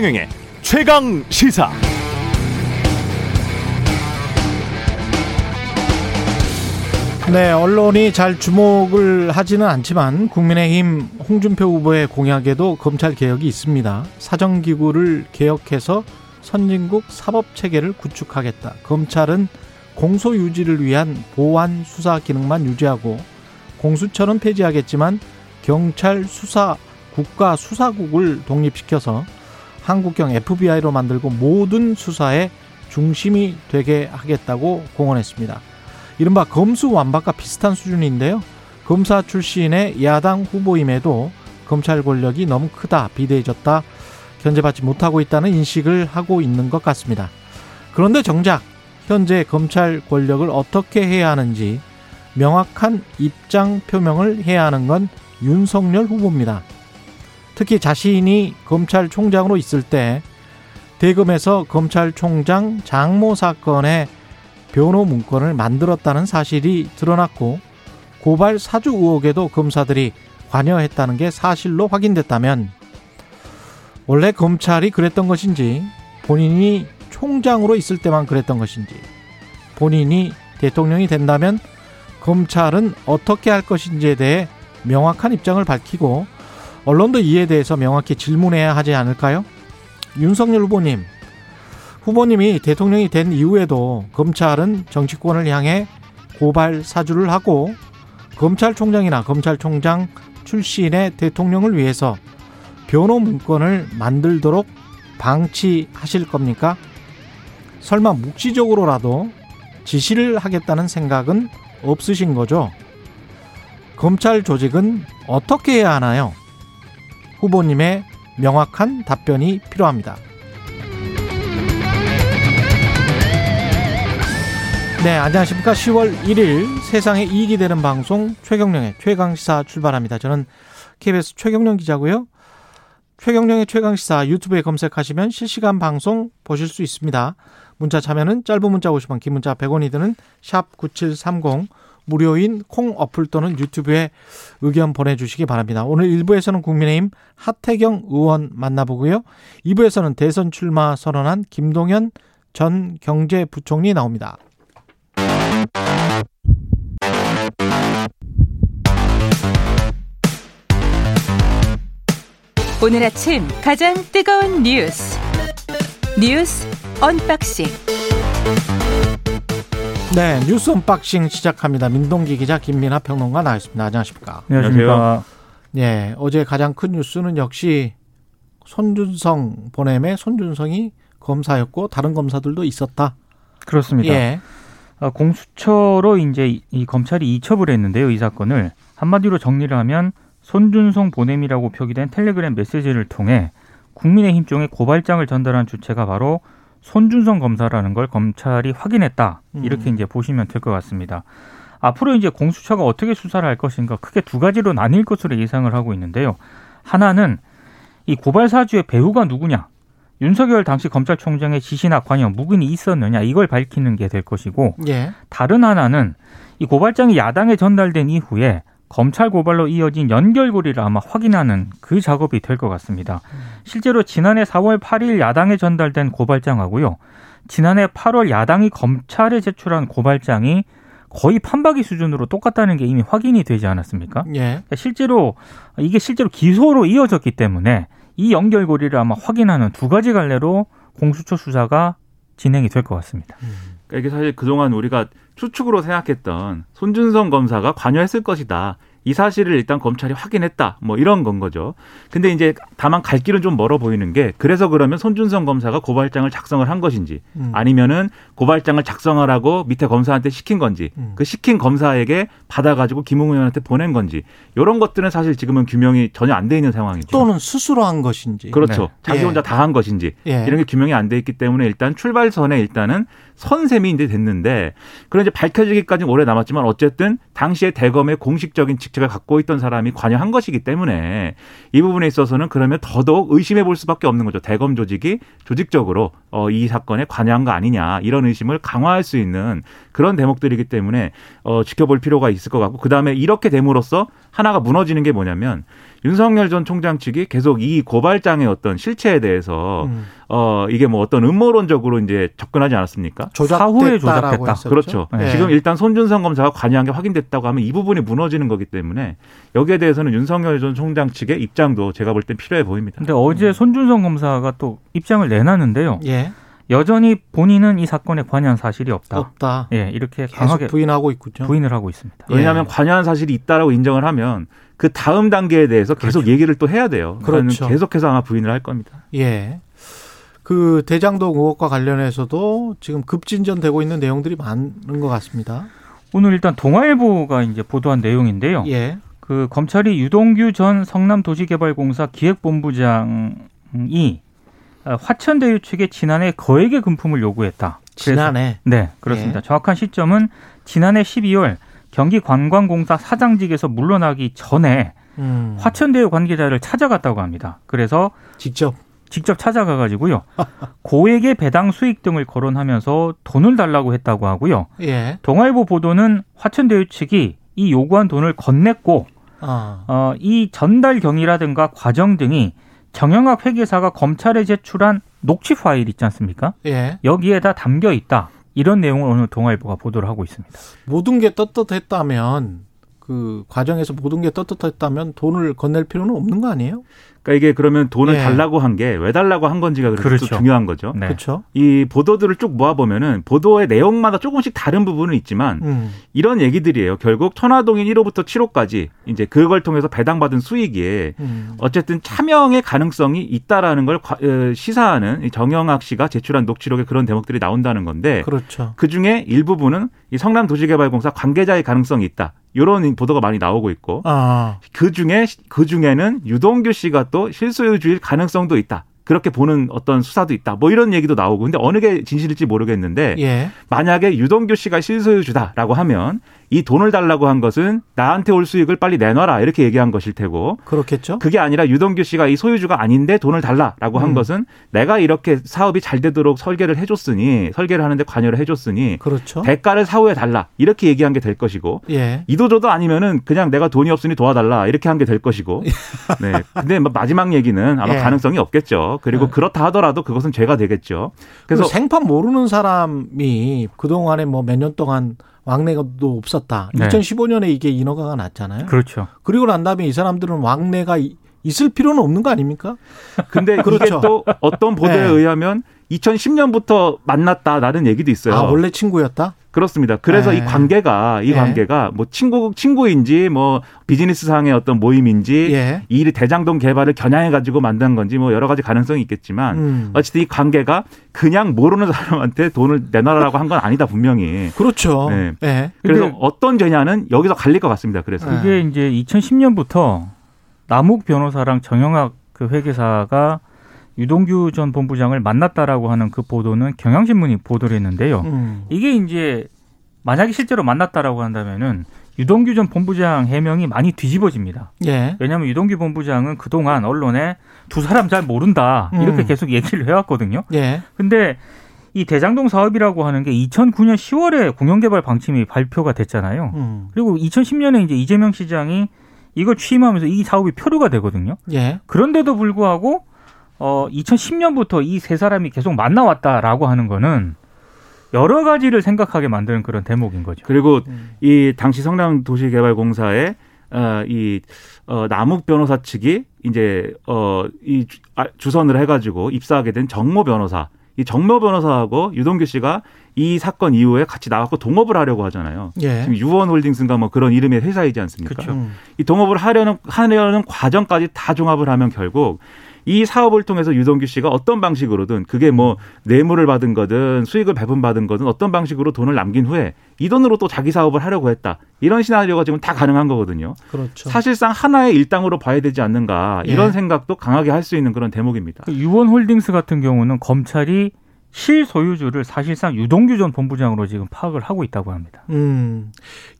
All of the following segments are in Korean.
최경영의 최강 시사. 네, 언론이 잘 주목을 하지는 않지만 국민의힘 홍준표 후보의 공약에도 검찰 개혁이 있습니다. 사정기구를 개혁해서 선진국 사법 체계를 구축하겠다. 검찰은 공소 유지를 위한 보완 수사 기능만 유지하고 공수처는 폐지하겠지만 경찰 수사 국가 수사국을 독립시켜서 한국형 FBI로 만들고 모든 수사의 중심이 되게 하겠다고 공언했습니다. 이른바 검수 완박과 비슷한 수준인데요. 검사 출신의 야당 후보임에도 검찰 권력이 너무 크다, 비대해졌다, 견제받지 못하고 있다는 인식을 하고 있는 것 같습니다. 그런데 정작 현재 검찰 권력을 어떻게 해야 하는지 명확한 입장 표명을 해야 하는 건 윤석열 후보입니다. 특히 자신이 검찰총장으로 있을 때 대검에서 검찰총장 장모 사건의 변호 문건을 만들었다는 사실이 드러났고 고발 사주 의혹에도 검사들이 관여했다는 게 사실로 확인됐다면 원래 검찰이 그랬던 것인지 본인이 총장으로 있을 때만 그랬던 것인지 본인이 대통령이 된다면 검찰은 어떻게 할 것인지에 대해 명확한 입장을 밝히고 언론도 이에 대해서 명확히 질문해야 하지 않을까요? 윤석열 후보님, 후보님이 대통령이 된 이후에도 검찰은 정치권을 향해 고발 사주를 하고 검찰총장이나 검찰총장 출신의 대통령을 위해서 변호 문건을 만들도록 방치하실 겁니까? 설마 묵시적으로라도 지시를 하겠다는 생각은 없으신 거죠? 검찰 조직은 어떻게 해야 하나요? 후보님의 명확한 답변이 필요합니다. 네, 안녕하십니까. 10월 1일 세상에 이익이 되는 방송 최경령의 최강시사 출발합니다. 저는 KBS 최경령 기자고요. 최경령의 최강시사 유튜브에 검색하시면 실시간 방송 보실 수 있습니다. 문자 참여는 짧은 문자 50원, 긴 문자 100원이 드는 샵 9730 무료인 콩 어플 또는 유튜브에 의견 보내주시기 바랍니다. 오늘 1부에서는 국민의힘 하태경 의원 만나보고요. 2부에서는 대선 출마 선언한 김동연 전 경제부총리 나옵니다. 오늘 아침 가장 뜨거운 뉴스 뉴스 언박싱 네 뉴스 언박싱 시작합니다. 민동기 기자 김민하 평론가 나와있습니다. 안녕하십니까? 안녕하십니까? 예 어제 가장 큰 뉴스는 역시 손준성 보냄의 손준성이 검사였고 다른 검사들도 있었다. 그렇습니다. 예. 아, 공수처로 이제 이 검찰이 이첩을 했는데요. 이 사건을 한마디로 정리를 하면 손준성 보냄이라고 표기된 텔레그램 메시지를 통해 국민의힘 쪽에 고발장을 전달한 주체가 바로 손준성 검사라는 걸 검찰이 확인했다. 이렇게 음. 이제 보시면 될 것 같습니다. 앞으로 이제 공수처가 어떻게 수사를 할 것인가 크게 두 가지로 나뉠 것으로 예상을 하고 있는데요. 하나는 이 고발 사주의 배후가 누구냐. 윤석열 당시 검찰총장의 지시나 관여, 묵인이 있었느냐 이걸 밝히는 게 될 것이고 예. 다른 하나는 이 고발장이 야당에 전달된 이후에 검찰 고발로 이어진 연결고리를 아마 확인하는 그 작업이 될 것 같습니다. 실제로 지난해 4월 8일 야당에 전달된 고발장하고요. 지난해 8월 야당이 검찰에 제출한 고발장이 거의 판박이 수준으로 똑같다는 게 이미 확인이 되지 않았습니까? 예. 실제로 이게 실제로 기소로 이어졌기 때문에 이 연결고리를 아마 확인하는 두 가지 갈래로 공수처 수사가 진행이 될 것 같습니다. 그러니까 이게 사실 그동안 우리가 추측으로 생각했던 손준성 검사가 관여했을 것이다. 이 사실을 일단 검찰이 확인했다. 뭐 이런 건 거죠. 근데 이제 다만 갈 길은 좀 멀어 보이는 게 그래서 그러면 손준성 검사가 고발장을 작성을 한 것인지 음. 아니면은 고발장을 작성하라고 밑에 검사한테 시킨 건지 음. 그 시킨 검사에게 받아가지고 김웅 의원한테 보낸 건지 이런 것들은 사실 지금은 규명이 전혀 안 돼 있는 상황이죠. 또는 스스로 한 것인지. 그렇죠. 네. 자기 예. 혼자 다한 것인지 예. 이런 게 규명이 안 돼 있기 때문에 일단 출발선에 일단은 선셈이 이제 됐는데 그런 이제 밝혀지기까지는 오래 남았지만 어쨌든 당시에 대검의 공식적인 직책을 갖고 있던 사람이 관여한 것이기 때문에 이 부분에 있어서는 그러면 더더욱 의심해 볼 수밖에 없는 거죠. 대검 조직이 조직적으로 어, 이 사건에 관여한 거 아니냐 이런 의심을 강화할 수 있는 그런 대목들이기 때문에 어, 지켜볼 필요가 있을 것 같고 그 다음에 이렇게 됨으로써 하나가 무너지는 게 뭐냐면 윤석열 전 총장 측이 계속 이 고발장의 어떤 실체에 대해서 음. 어 이게 뭐 어떤 음모론적으로 이제 접근하지 않았습니까? 사후에 조작됐다. 했었죠. 그렇죠. 네. 지금 일단 손준성 검사가 관여한 게 확인됐다고 하면 이 부분이 무너지는 거기 때문에 여기에 대해서는 윤석열 전 총장 측의 입장도 제가 볼 땐 필요해 보입니다. 근데 어제 손준성 검사가 또 입장을 내놨는데요. 예. 여전히 본인은 이 사건에 관여한 사실이 없다. 없다. 예, 이렇게 계속 강하게 부인하고 있군요. 부인을 하고 있습니다. 예. 왜냐하면 관여한 사실이 있다라고 인정을 하면 그 다음 단계에 대해서 계속 얘기를 또 해야 돼요. 그렇죠. 계속해서 아마 부인을 할 겁니다. 예. 그 대장동 의혹과 관련해서도 지금 급진전되고 있는 내용들이 많은 것 같습니다. 오늘 일단 동아일보가 이제 보도한 내용인데요. 예. 그 검찰이 유동규 전 성남도시개발공사 기획본부장이 어, 화천대유 측에 지난해 거액의 금품을 요구했다. 그래서- 지난해. 네, 그렇습니다. 예. 정확한 시점은 지난해 12월 경기관광공사 사장직에서 물러나기 전에 음. 화천대유 관계자를 찾아갔다고 합니다. 그래서 직접. 직접 찾아가 가지고요. 고액의 배당 수익 등을 거론하면서 돈을 달라고 했다고 하고요. 예. 동아일보 보도는 화천대유 측이 이 요구한 돈을 건넸고 아. 어, 이 전달 경위라든가 과정 등이 정영학 회계사가 검찰에 제출한 녹취 파일 있지 않습니까? 예. 여기에 다 담겨 있다. 이런 내용을 오늘 동아일보가 보도를 하고 있습니다. 모든 게 떳떳했다면 그 과정에서 모든 게 떳떳했다면 돈을 건넬 필요는 없는 거 아니에요? 그러니까 이게 그러면 돈을 예. 달라고 한 게 왜 달라고 한 건지가 그래서 그렇죠. 또 중요한 거죠. 네. 그렇죠? 이 보도들을 쭉 모아 보면은 보도의 내용마다 조금씩 다른 부분은 있지만 음. 이런 얘기들이에요. 결국 천화동인 1호부터 7호까지 이제 그걸 통해서 배당받은 수익이 음. 어쨌든 차명의 가능성이 있다라는 걸 과- 어, 시사하는 이 정영학 씨가 제출한 녹취록에 그런 대목들이 나온다는 건데 그렇죠. 그 중에 일부분은 이 성남 도시개발공사 관계자의 가능성이 있다. 이런 보도가 많이 나오고 있고 아. 그 중에 그 중에는 유동규 씨가 또 실소유주일 가능성도 있다. 그렇게 보는 어떤 수사도 있다. 뭐 이런 얘기도 나오고 근데 어느 게 진실일지 모르겠는데 예. 만약에 유동규 씨가 실소유주다라고 하면 이 돈을 달라고 한 것은 나한테 올 수익을 빨리 내놔라 이렇게 얘기한 것일 테고 그렇겠죠? 그게 아니라 유동규 씨가 이 소유주가 아닌데 돈을 달라라고 한 음. 것은 내가 이렇게 사업이 잘 되도록 설계를 해줬으니 설계를 하는데 관여를 해줬으니 그렇죠. 대가를 사후에 달라 이렇게 얘기한 게 될 것이고 예. 이도저도 아니면은 그냥 내가 돈이 없으니 도와달라 이렇게 한 게 될 것이고 네 근데 뭐 마지막 얘기는 아마 예. 가능성이 없겠죠 그리고 네. 그렇다 하더라도 그것은 죄가 되겠죠 그래서 그래서 생판 모르는 사람이 그 동안에 뭐 몇 년 동안 왕래도 없었다. 네. 2015년에 이게 인허가가 났잖아요. 그렇죠. 그리고 난 다음에 이 사람들은 왕래가 이- 있을 필요는 없는 거 아닙니까? 근데 그렇죠. 이게 또 어떤 보도에 네. 의하면 2010년부터 만났다라는 얘기도 있어요. 아, 원래 친구였다? 그렇습니다. 그래서 네. 이 관계가 이 예. 관계가 뭐 친구 친구인지 뭐 비즈니스 상의 어떤 모임인지 예. 이 일이 대장동 개발을 겨냥해 가지고 만든 건지 뭐 여러 가지 가능성이 있겠지만 음. 어쨌든 이 관계가 그냥 모르는 사람한테 돈을 내놔라고 한 건 아니다 분명히. 그렇죠. 네. 예. 그래서 어떤 죄냐는 여기서 갈릴 것 같습니다. 그래서 네. 그게 이제 2010년부터 남욱 변호사랑 정영학 그 회계사가 유동규 전 본부장을 만났다라고 하는 그 보도는 경향신문이 보도를 했는데요. 음. 이게 이제 만약에 실제로 만났다라고 한다면은 유동규 전 본부장 해명이 많이 뒤집어집니다. 예. 왜냐하면 유동규 본부장은 그동안 언론에 두 사람 잘 모른다 이렇게 음. 계속 얘기를 해왔거든요. 예. 근데 이 대장동 사업이라고 하는 게 2009년 10월에 공영개발 방침이 발표가 됐잖아요. 음. 그리고 2010년에 이제 이재명 시장이 이걸 취임하면서 이 사업이 표류가 되거든요. 예. 그런데도 불구하고 어 2010년부터 이 세 사람이 계속 만나왔다라고 하는 거는 여러 가지를 생각하게 만드는 그런 대목인 거죠. 그리고 음. 이 당시 성남도시개발공사의 어, 이 어, 남욱 변호사 측이 이제 어 이 주선을 해가지고 입사하게 된 정모 변호사. 이 정모 변호사하고 유동규 씨가 이 사건 이후에 같이 나왔고 동업을 하려고 하잖아요. 예. 지금 유원홀딩스인가 뭐 그런 이름의 회사이지 않습니까? 음. 이 동업을 하려는 하려는 과정까지 다 종합을 하면 결국 이 사업을 통해서 유동규 씨가 어떤 방식으로든 그게 뭐 뇌물을 받은 거든 수익을 배분받은 거든 어떤 방식으로 돈을 남긴 후에 이 돈으로 또 자기 사업을 하려고 했다. 이런 시나리오가 지금 다 가능한 거거든요. 그렇죠. 사실상 하나의 일당으로 봐야 되지 않는가 이런 예. 생각도 강하게 할 수 있는 그런 대목입니다. 그 유원홀딩스 같은 경우는 검찰이 실소유주를 사실상 유동규 전 본부장으로 지금 파악을 하고 있다고 합니다. 음,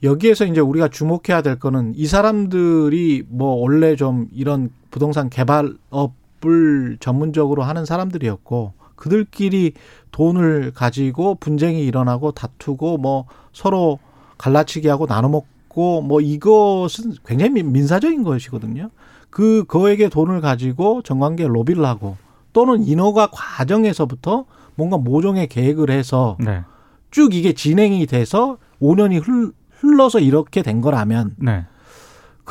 여기에서 이제 우리가 주목해야 될 거는 이 사람들이 뭐 원래 좀 이런 부동산 개발업 을 전문적으로 하는 사람들이었고 그들끼리 돈을 가지고 분쟁이 일어나고 다투고 뭐 서로 갈라치기 하고 나눠 먹고 뭐 이것은 굉장히 민사적인 것이거든요. 그 거에게 돈을 가지고 정관계 로비를 하고 또는 인허가 과정에서부터 뭔가 모종의 계획을 해서 네. 쭉 이게 진행이 돼서 5년이 흘, 흘러서 이렇게 된 거라면 네.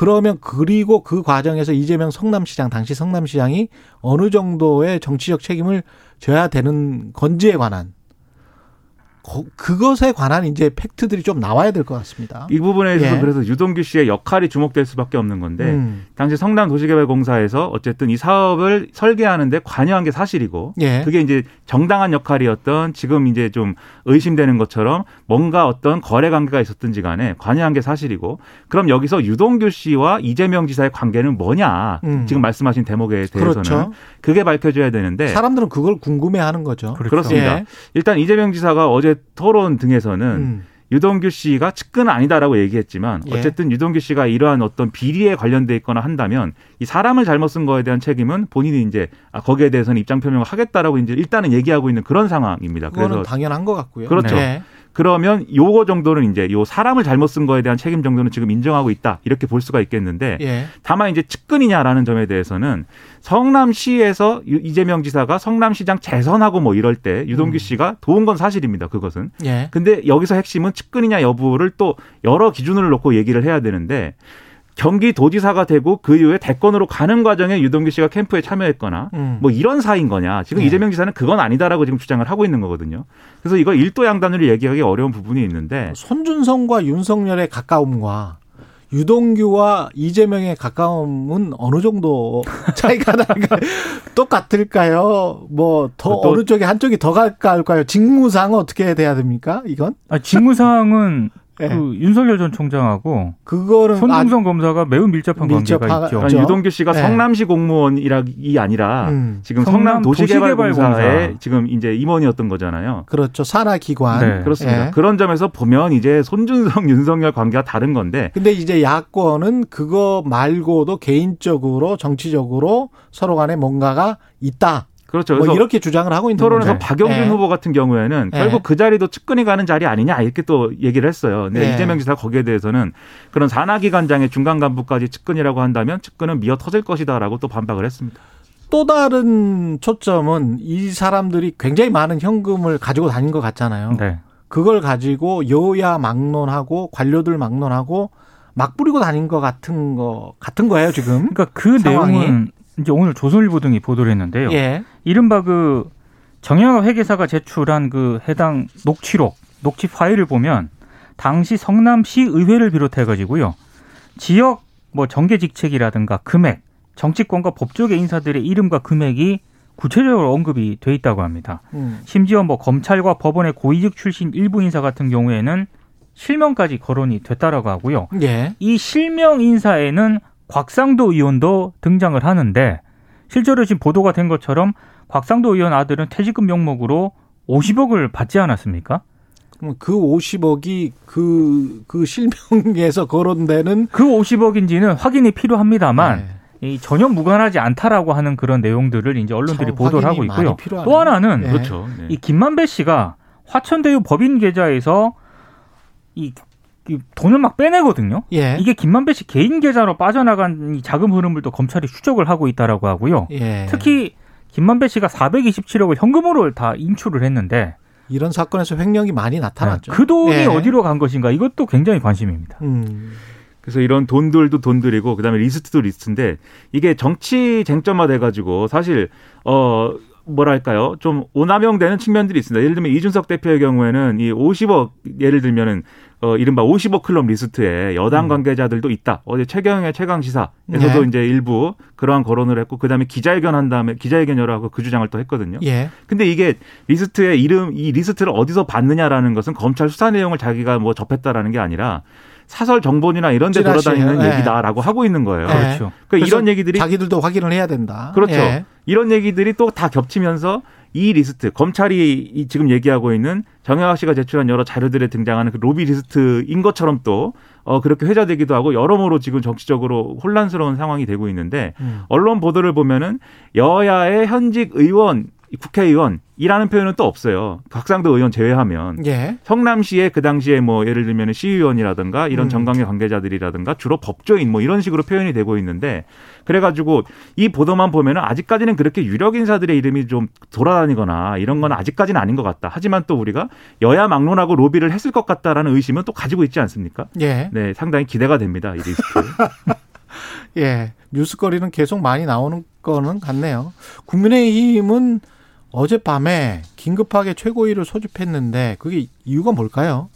그러면 그리고 그 과정에서 이재명 성남시장 당시 성남시장이 어느 정도의 정치적 책임을 져야 되는 건지에 관한 거- 그것에 관한 이제 팩트들이 좀 나와야 될 것 같습니다. 이 부분에 있어서 예. 그래서 유동규 씨의 역할이 주목될 수밖에 없는 건데 음. 당시 성남 도시개발공사에서 어쨌든 이 사업을 설계하는데 관여한 게 사실이고 예. 그게 이제 정당한 역할이었던 지금 이제 좀 의심되는 것처럼 뭔가 어떤 거래 관계가 있었든지 간에 관여한 게 사실이고 그럼 여기서 유동규 씨와 이재명 지사의 관계는 뭐냐 음. 지금 말씀하신 대목에 대해서는 그렇죠. 그게 밝혀져야 되는데 사람들은 그걸 궁금해하는 거죠. 그렇죠. 그렇습니다. 예. 일단 이재명 지사가 어제 토론 등에서는 음. 유동규 씨가 측근은 아니다라고 얘기했지만 예. 어쨌든 유동규 씨가 이러한 어떤 비리에 관련돼 있거나 한다면 이 사람을 잘못 쓴 거에 대한 책임은 본인이 이제 아, 거기에 대해서는 입장 표명을 하겠다라고 이제 일단은 얘기하고 있는 그런 상황입니다. 그거는 그래서 당연한 것 같고요. 그렇죠. 예. 그러면 요거 정도는 이제 요 사람을 잘못 쓴 거에 대한 책임 정도는 지금 인정하고 있다 이렇게 볼 수가 있겠는데 예. 다만 이제 측근이냐라는 점에 대해서는 성남시에서 유- 이재명 지사가 성남시장 재선하고 뭐 이럴 때 유동규 음. 씨가 도운 건 사실입니다. 그것은. 예. 근데 여기서 핵심은 측근이냐 여부를 또 여러 기준을 놓고 얘기를 해야 되는데 경기도지사가 되고 그 이후에 대권으로 가는 과정에 유동규 씨가 캠프에 참여했거나 음. 뭐 이런 사이인 거냐. 지금 네. 이재명 지사는 그건 아니다라고 지금 주장을 하고 있는 거거든요. 그래서 이거 일도 양단으로 얘기하기 어려운 부분이 있는데 손준성과 윤석열의 가까움과 유동규와 이재명의 가까움은 어느 정도 차이가 날까요? 똑같을까요? 뭐더 또- 어느 쪽에 한쪽이 더 가까울까요? 직무상 어떻게 돼야 됩니까? 이건 아, 직무상은 예. 그 윤석열 전 총장하고 그거는 손중성 검사가 매우 밀접한 밀접하- 관계가 있죠. 그렇죠. 아니, 유동규 씨가 네. 성남시 공무원이라기 아니라 음, 지금 성남 성남 도시개발공사의 도시개발공사. 지금 이제 임원이었던 거잖아요. 그렇죠 산하 기관 네. 그렇습니다. 예. 그런 점에서 보면 이제 손준성, 윤석열 관계가 다른 건데 근데 이제 야권은 그거 말고도 개인적으로 정치적으로 서로 간에 뭔가가 있다. 그렇죠. 뭐 이렇게 주장을 하고 있는 토론에서 거죠. 박영준 예. 후보 같은 경우에는 예. 결국 그 자리도 측근이 가는 자리 아니냐 이렇게 또 얘기를 했어요. 근데 예. 이재명 지사 거기에 대해서는 그런 산하기관장의 중간 간부까지 측근이라고 한다면 측근은 미어 터질 것이다라고 또 반박을 했습니다. 또 다른 초점은 이 사람들이 굉장히 많은 현금을 가지고 다닌 것 같잖아요. 네. 그걸 가지고 여야 막론하고 관료들 막론하고 막 뿌리고 다닌 것 같은 거 같은 거예요 지금. 그러니까 그 상황이. 내용은 이제 오늘 조선일보 등이 보도를 했는데요. 예. 이른바 그 정영학 회계사가 제출한 그 해당 녹취록, 녹취 파일을 보면 당시 성남시 의회를 비롯해 가지고요. 지역 뭐 정계 직책이라든가 금액, 정치권과 법조계 인사들의 이름과 금액이 구체적으로 언급이 돼 있다고 합니다. 음. 심지어 뭐 검찰과 법원의 고위직 출신 일부 인사 같은 경우에는 실명까지 거론이 됐다라고 하고요. 예. 이 실명 인사에는 곽상도 의원도 등장을 하는데 실제로 지금 보도가 된 것처럼 곽상도 의원 아들은 퇴직금 명목으로 50억을 받지 않았습니까? 그럼 그 50억이 그, 그 실명에서 거론되는 그 50억인지는 확인이 필요합니다만 네. 이 전혀 무관하지 않다라고 하는 그런 내용들을 이제 언론들이 참 보도를 하고 있고요. 또 하나는 네. 그렇죠. 네. 이 김만배 씨가 화천대유 법인 계좌에서 이, 이 돈을 막 빼내거든요. 예. 이게 김만배 씨 개인 계좌로 빠져나간 이 자금 흐름을 또 검찰이 추적을 하고 있다라고 하고요. 예. 특히 김만배 씨가 427억을 현금으로 다 인출을 했는데 이런 사건에서 횡령이 많이 나타났죠. 그 돈이 예. 어디로 간 것인가 이것도 굉장히 관심입니다. 음. 그래서 이런 돈들도 돈들이고 그다음에 리스트도 리스트인데 이게 정치 쟁점화 돼 가지고 사실 어 뭐랄까요 좀 오남용 되는 측면들이 있습니다. 예를 들면 이준석 대표의 경우에는 이 50억 예를 들면은 어 이른바 50억 클럽 리스트에 여당 음. 관계자들도 있다. 어제 최경영의 최강 시사에서도 네. 이제 일부 그러한 거론을 했고 그다음에 기자회견 한 다음에 기자회견 열어 갖고 그 주장을 또 했거든요. 예. 근데 이게 리스트에 이름 이 리스트를 어디서 받느냐라는 것은 검찰 수사 내용을 자기가 뭐 접했다라는 게 아니라 사설 정보지나 이런 데. 돌아다니는 예. 얘기다라고 하고 있는 거예요. 네. 그렇죠. 그러니까 이런 얘기들이 자기들도 확인을 해야 된다. 그렇죠. 예. 이런 얘기들이 또 다 겹치면서 이 리스트 검찰이 이 지금 얘기하고 있는 정영학 씨가 제출한 여러 자료들에 등장하는 그 로비 리스트인 것처럼 또 어, 그렇게 회자되기도 하고 여러모로 지금 정치적으로 혼란스러운 상황이 되고 있는데 음. 언론 보도를 보면은 여야의 현직 의원, 국회의원이라는 표현은 또 없어요. 곽상도 의원 제외하면 예. 성남시의 그 당시에 뭐 예를 들면 시의원이라든가 이런 음. 정관계 관계자들이라든가 주로 법조인 뭐 이런 식으로 표현이 되고 있는데 그래가지고 이 보도만 보면은 아직까지는 그렇게 유력 인사들의 이름이 좀 돌아다니거나 이런 건 아직까지는 아닌 것 같다. 하지만 또 우리가 여야 막론하고 로비를 했을 것 같다라는 의심은 또 가지고 있지 않습니까? 예. 네, 상당히 기대가 됩니다. 이 리스트. 예. 뉴스거리는 계속 많이 나오는 거는 같네요. 국민의힘은 어젯밤에 긴급하게 최고위를 소집했는데 그게 이유가 뭘까요?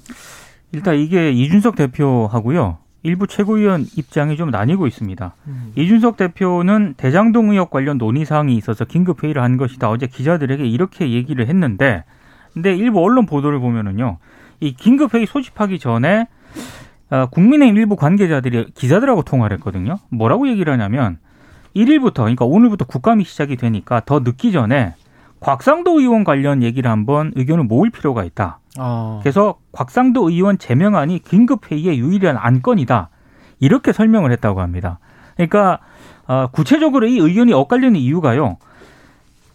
일단 이게 이준석 대표하고요. 일부 최고위원 입장이 좀 나뉘고 있습니다. 음. 이준석 대표는 대장동 의혹 관련 논의 사항이 있어서 긴급 회의를 한 것이다. 어제 기자들에게 이렇게 얘기를 했는데, 근데 일부 언론 보도를 보면은요, 이 긴급 회의 소집하기 전에 어, 국민의힘 일부 관계자들이 기자들하고 통화를 했거든요. 뭐라고 얘기를 하냐면 1일부터 그러니까 오늘부터 국감이 시작이 되니까 더 늦기 전에 곽상도 의원 관련 얘기를 한번 의견을 모을 필요가 있다. 어. 그래서 곽상도 의원 제명안이 긴급 회의의 유일한 안건이다. 이렇게 설명을 했다고 합니다. 그러니까 어, 구체적으로 이 의견이 엇갈리는 이유가요.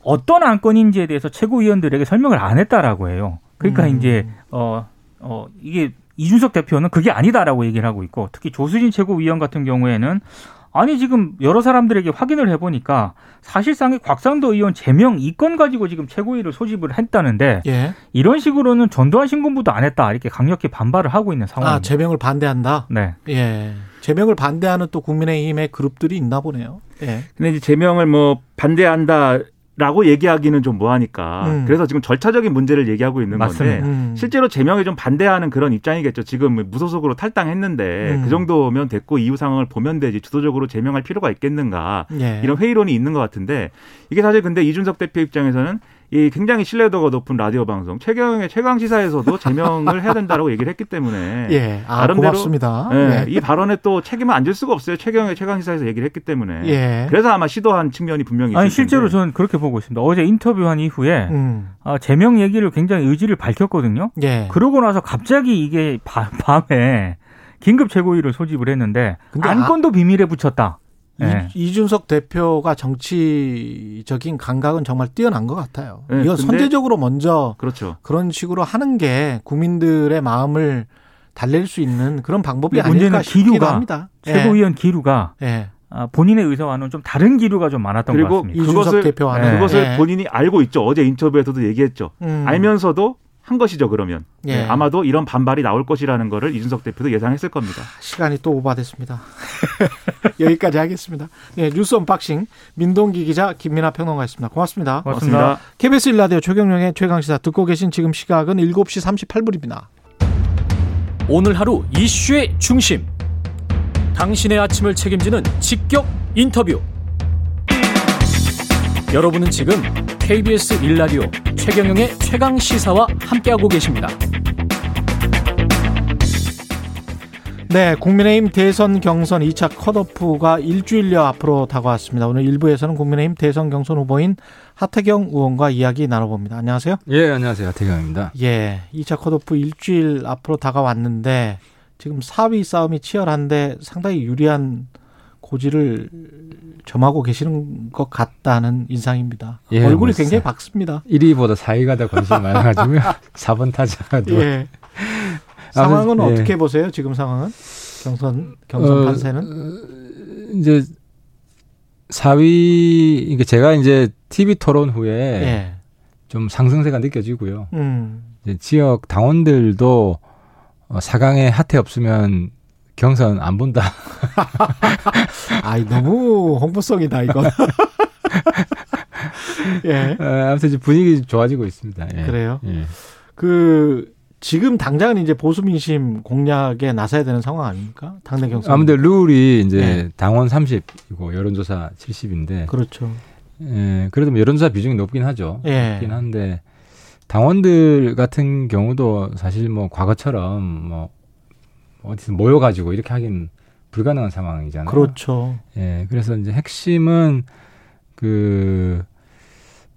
어떤 안건인지에 대해서 최고위원들에게 설명을 안 했다라고 해요. 그러니까 음. 이제 어, 어, 이게 이준석 대표는 그게 아니다라고 얘기를 하고 있고 특히 조수진 최고위원 같은 경우에는 아니 지금 여러 사람들에게 확인을 해보니까 사실상의 곽상도 의원 제명 이건 가지고 지금 최고위를 소집을 했다는데 예. 이런 식으로는 전두환 신군부도 안 했다 이렇게 강력히 반발을 하고 있는 상황입니다. 아, 제명을 반대한다. 네. 예. 제명을 반대하는 또 국민의힘의 그룹들이 있나 보네요. 예. 근데 이제 제명을 뭐 반대한다. 라고 얘기하기는 좀 뭐하니까 음. 그래서 지금 절차적인 문제를 얘기하고 있는 맞습니다. 건데 음. 실제로 제명에 좀 반대하는 그런 입장이겠죠. 지금 무소속으로 탈당했는데 음. 그 정도면 됐고 이후 상황을 보면 되지 주도적으로 제명할 필요가 있겠는가 예. 이런 회의론이 있는 것 같은데 이게 사실 근데 이준석 대표 입장에서는 이 굉장히 신뢰도가 높은 라디오 방송 최경영의 최강 시사에서도 제명을 해야 된다라고 얘기를 했기 때문에 예. 아, 나름대로 고맙습니다. 예, 예. 이 발언에 또 책임을 안 질 수가 없어요. 최경영의 최강 시사에서 얘기를 했기 때문에 예. 그래서 아마 시도한 측면이 분명히 아니 실제로 텐데. 저는 그렇게 보고 있습니다. 어제 인터뷰한 이후에 음. 아, 제명 얘기를 굉장히 의지를 밝혔거든요. 예. 그러고 나서 갑자기 이게 바- 밤에 긴급 최고위를 소집을 했는데 근데 안건도 비밀에 붙였다. 예. 이, 이준석 대표가 정치적인 감각은 정말 뛰어난 것 같아요. 네, 이건 선제적으로 먼저 그렇죠. 그런 식으로 하는 게 국민들의 마음을 달랠 수 있는 그런 방법이 아닐까 싶기도 합니다. 최고위원 기류가 예. 예. 아, 본인의 의사와는 좀 다른 기류가 좀 많았던 것 그리고 같습니다. 이준석 그것을- 대표와는 네. 그것을 예. 본인이 알고 있죠. 어제 인터뷰에서도 얘기했죠. 음. 알면서도 한 것이죠. 그러면 예. 네, 아마도 이런 반발이 나올 것이라는 거를 이준석 대표도 예상했을 겁니다. 시간이 또 오바됐습니다. 여기까지 하겠습니다. 네, 뉴스 언박싱 민동기 기자 김민하 평론가였습니다. 고맙습니다. 고맙습니다. KBS 일라디오 최경영의 최강 시사 듣고 계신 지금 시각은 7시 38분입니다. 오늘 하루 이슈의 중심. 당신의 아침을 책임지는 직격 인터뷰. 여러분은 지금 KBS 일라디오 최경영의 최강 시사와 함께하고 계십니다. 네, 국민의힘 대선 경선 2차 컷오프가 일주일여 앞으로 다가왔습니다. 오늘 1부에서는 국민의힘 대선 경선 후보인 하태경 의원과 이야기 나눠봅니다. 안녕하세요. 예, 안녕하세요. 하태경입니다. 예, 2차 컷오프 일주일 앞으로 다가왔는데 지금 4위 싸움이 치열한데 상당히 유리한 고지를 점하고 계시는 것 같다는 인상입니다. 예, 얼굴이 뭐 굉장히 밝습니다. 1위보다 4위가 더 관심이 많아가지고 4번 타자가 더. 예. 상황은 예. 어떻게 보세요? 지금 상황은 경선 경선 어, 판세는 이제 4위, 이게 제가 이제 TV 토론 후에 예. 좀 상승세가 느껴지고요. 음. 지역 당원들도 어, 4강에 하태 없으면 경선 안 본다. 아이 너무 홍보성이다 이거. 예. 어, 아무튼 이제 분위기 좋아지고 있습니다. 예. 그래요? 예. 그 지금 당장은 이제 보수 민심 공략에 나서야 되는 상황 아닙니까? 당내 경선. 아무튼 룰이 이제 네. 당원 30이고 여론조사 70인데 그렇죠. 예, 그래도 뭐 여론조사 비중이 높긴 하죠. 예. 높긴 한데 당원들 같은 경우도 사실 뭐 과거처럼 뭐 어디서 모여가지고 이렇게 하긴 불가능한 상황이잖아요. 그렇죠. 예, 그래서 이제 핵심은 그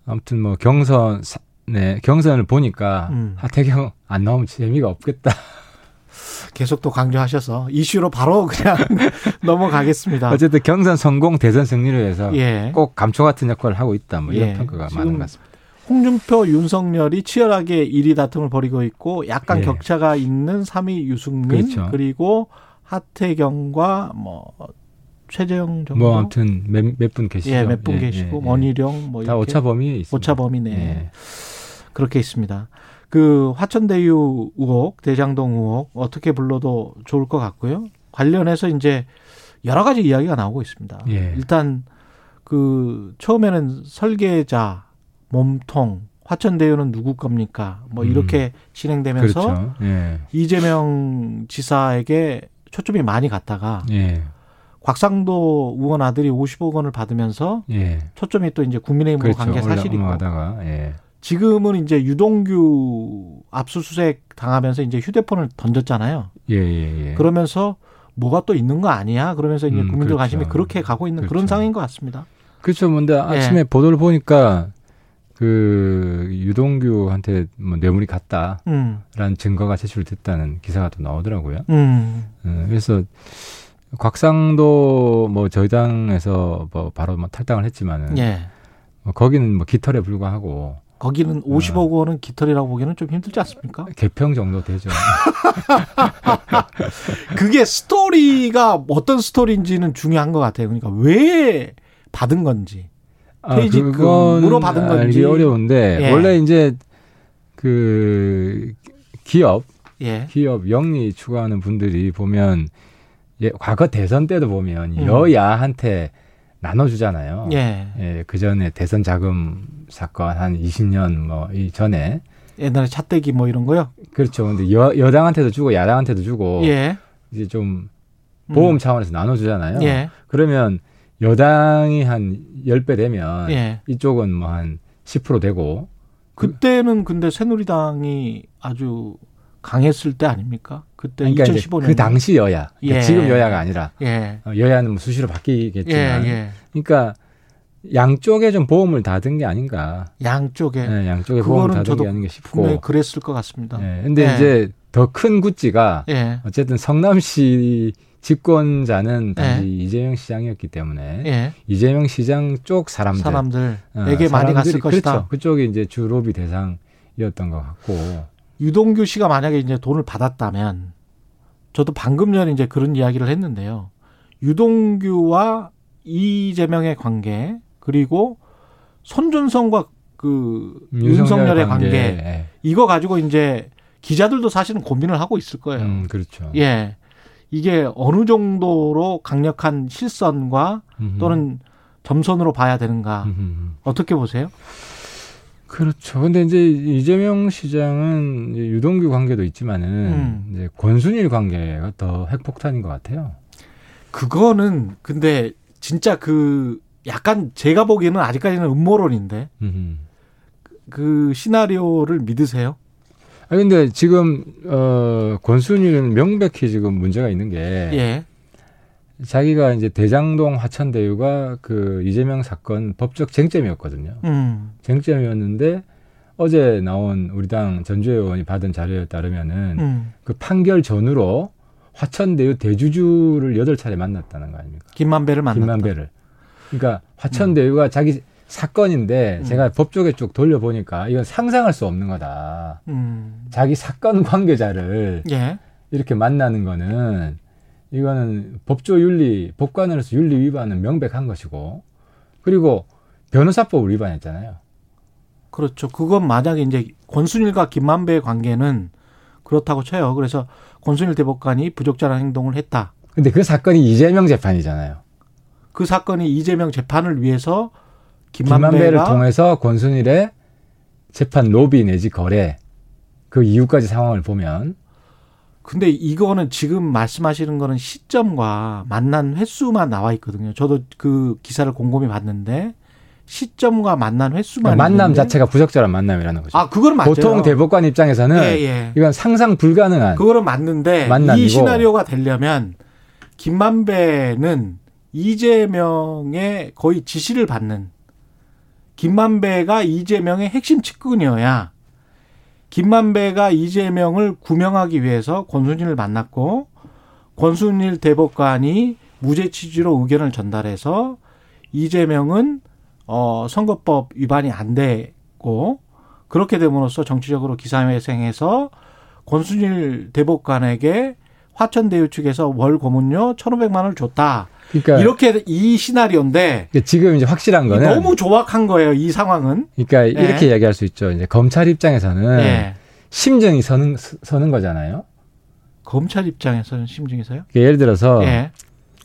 아무튼 뭐 경선 사- 네 경선을 보니까 음. 하태경 안 나오면 재미가 없겠다. 계속 또 강조하셔서 이슈로 바로 그냥 넘어가겠습니다. 어쨌든 경선 성공, 대선 승리를 위해서 예. 꼭 감초 같은 역할을 하고 있다. 뭐 이런 예. 평가가 많은 것 같습니다. 홍준표, 윤석열이 치열하게 1위 다툼을 벌이고 있고 약간 예. 격차가 있는 3위 유승민 그렇죠. 그리고 하태경과 뭐 최재형 정도 뭐 아무튼 몇 분 계시죠. 예, 몇분 예, 계시고 예, 예. 원희룡 뭐다 이렇게 오차 범위에 있습니다. 오차 범위네. 예. 그렇게 있습니다. 그 화천대유 의혹, 대장동 의혹 어떻게 불러도 좋을 것 같고요. 관련해서 이제 여러 가지 이야기가 나오고 있습니다. 예. 일단 그 처음에는 설계자, 몸통, 화천대유는 누구 겁니까? 뭐 음. 이렇게 진행되면서 그렇죠. 예. 이재명 지사에게 초점이 많이 갔다가 예. 곽상도 의원 아들이 50억 원을 받으면서 예. 초점이 또 이제 국민의힘으로 그렇죠. 간게 사실이고 올라가다가 예. 지금은 이제 유동규 압수수색 당하면서 이제 휴대폰을 던졌잖아요. 예, 예, 예. 그러면서 뭐가 또 있는 거 아니야? 그러면서 이제 음, 국민들 그렇죠. 관심이 그렇게 가고 있는 그런 그렇죠. 상황인 것 같습니다. 그렇죠. 근데 아침에 예. 보도를 보니까 그 유동규한테 뭐 뇌물이 갔다라는 음, 증거가 제출됐다는 기사가 또 나오더라고요. 음, 음, 그래서 곽상도 뭐 저희 당에서 뭐 바로 뭐 탈당을 했지만은 예. 뭐 거기는 뭐 깃털에 불과하고 거기는 50억 원은 깃털이라고 보기에는 좀 힘들지 않습니까? 개평 정도 되죠. 그게 스토리가 어떤 스토리인지는 중요한 것 같아요. 그러니까 왜 받은 건지. 퇴직금으로 받은 건지. 알기 어려운데 예. 원래 이제 그 기업 예. 기업 영리 추구하는 분들이 보면 예, 과거 대선 때도 보면 음. 여야한테 나눠주잖아요. 예. 예, 그 전에 대선 자금 사건 한 20년 뭐 이 전에 옛날에 차떼기 뭐 이런 거요? 그렇죠. 근데 여, 여당한테도 주고 야당한테도 주고 예. 이제 좀 음. 보험 차원에서 나눠주잖아요. 예. 그러면 여당이 한 10배 되면 예. 이쪽은 뭐 한 10% 되고 그때는 근데 새누리당이 아주 강했을 때 아닙니까? 그때 그러니까 이제 2015년 그 당시 여야 그러니까 예. 지금 여야가 아니라 예. 어, 여야는 뭐 수시로 예, 바뀌겠지만 예. 그러니까 양쪽에 좀 보험을 다든게 아닌가 양쪽에 예, 양쪽에 보험을 그거는 다든 저도 게 아닌가 싶고 그랬을 것 같습니다. 예, 근데 예. 이제 더 큰 구찌가 예. 어쨌든 성남시 집권자는 단지 예. 이재명 시장이었기 때문에 예. 이재명 시장 쪽 사람들 사람들에게 어, 많이 갔을 것이다. 그렇죠. 그쪽이 이제 주 로비 대상이었던 것 같고 유동규 씨가 만약에 이제 돈을 받았다면 저도 방금 전에 이제 그런 이야기를 했는데요. 유동규와 이재명의 관계 그리고 손준성과 그 윤석열의 관계, 예. 이거 가지고 이제 기자들도 사실은 고민을 하고 있을 거예요. 음, 그렇죠. 예. 이게 어느 정도로 강력한 실선과 음흠. 또는 점선으로 봐야 되는가. 음흠. 어떻게 보세요? 그렇죠. 근데 이제 이재명 시장은 유동규 관계도 있지만은 음. 이제 권순일 관계가 더 핵폭탄인 것 같아요. 그거는 근데 진짜 그 약간 제가 보기에는 아직까지는 음모론인데 음흠. 그 시나리오를 믿으세요? 아 근데 지금 어 권순일은 명백히 지금 문제가 있는 게 예. 자기가 이제 대장동 화천대유가 그 이재명 사건 법적 쟁점이었거든요. 음. 쟁점이었는데 어제 나온 우리 당 전주혜 의원이 받은 자료에 따르면은 음. 그 판결 전후로 화천대유 대주주를 여덟 차례 만났다는 거 아닙니까? 김만배를 만났다. 김만배를. 그러니까 화천대유가 자기 사건인데 음. 제가 법조계 쪽 돌려보니까 이건 상상할 수 없는 거다. 음. 자기 사건 관계자를 예. 이렇게 만나는 거는 이거는 법조 윤리, 법관으로서 윤리 위반은 명백한 것이고 그리고 변호사법을 위반했잖아요. 그렇죠. 그건 만약에 이제 권순일과 김만배의 관계는 그렇다고 쳐요. 그래서 권순일 대법관이 부적절한 행동을 했다. 근데 그 사건이 이재명 재판이잖아요. 그 사건이 이재명 재판을 위해서 김만배를 통해서 권순일의 재판 로비 내지 거래 그 이후까지 상황을 보면 근데 이거는 지금 말씀하시는 거는 시점과 만난 횟수만 나와 있거든요. 저도 그 기사를 곰곰이 봤는데 시점과 만난 횟수만 그러니까 만남 자체가 부적절한 만남이라는 거죠. 아 그거는 맞아요. 보통 대법관 입장에서는 예, 예. 이건 상상 불가능한 그거는 맞는데 만남이고. 이 시나리오가 되려면 김만배는 이재명의 거의 지시를 받는 김만배가 이재명의 핵심 측근이어야 김만배가 이재명을 구명하기 위해서 권순일을 만났고 권순일 대법관이 무죄 취지로 의견을 전달해서 이재명은 어 선거법 위반이 안 되고 그렇게 됨으로써 정치적으로 기사회생해서 권순일 대법관에게 화천대유 측에서 월 고문료 1,500만 원을 줬다. 그러니까 이렇게 이 시나리오인데 지금 이제 확실한 거는 너무 조악한 거예요. 이 상황은. 그러니까 예. 이렇게 이야기할 수 있죠. 이제 검찰 입장에서는 예. 심정이 서는 서는 거잖아요. 검찰 입장에서는 심증이서요? 그러니까 예를 들어서 예.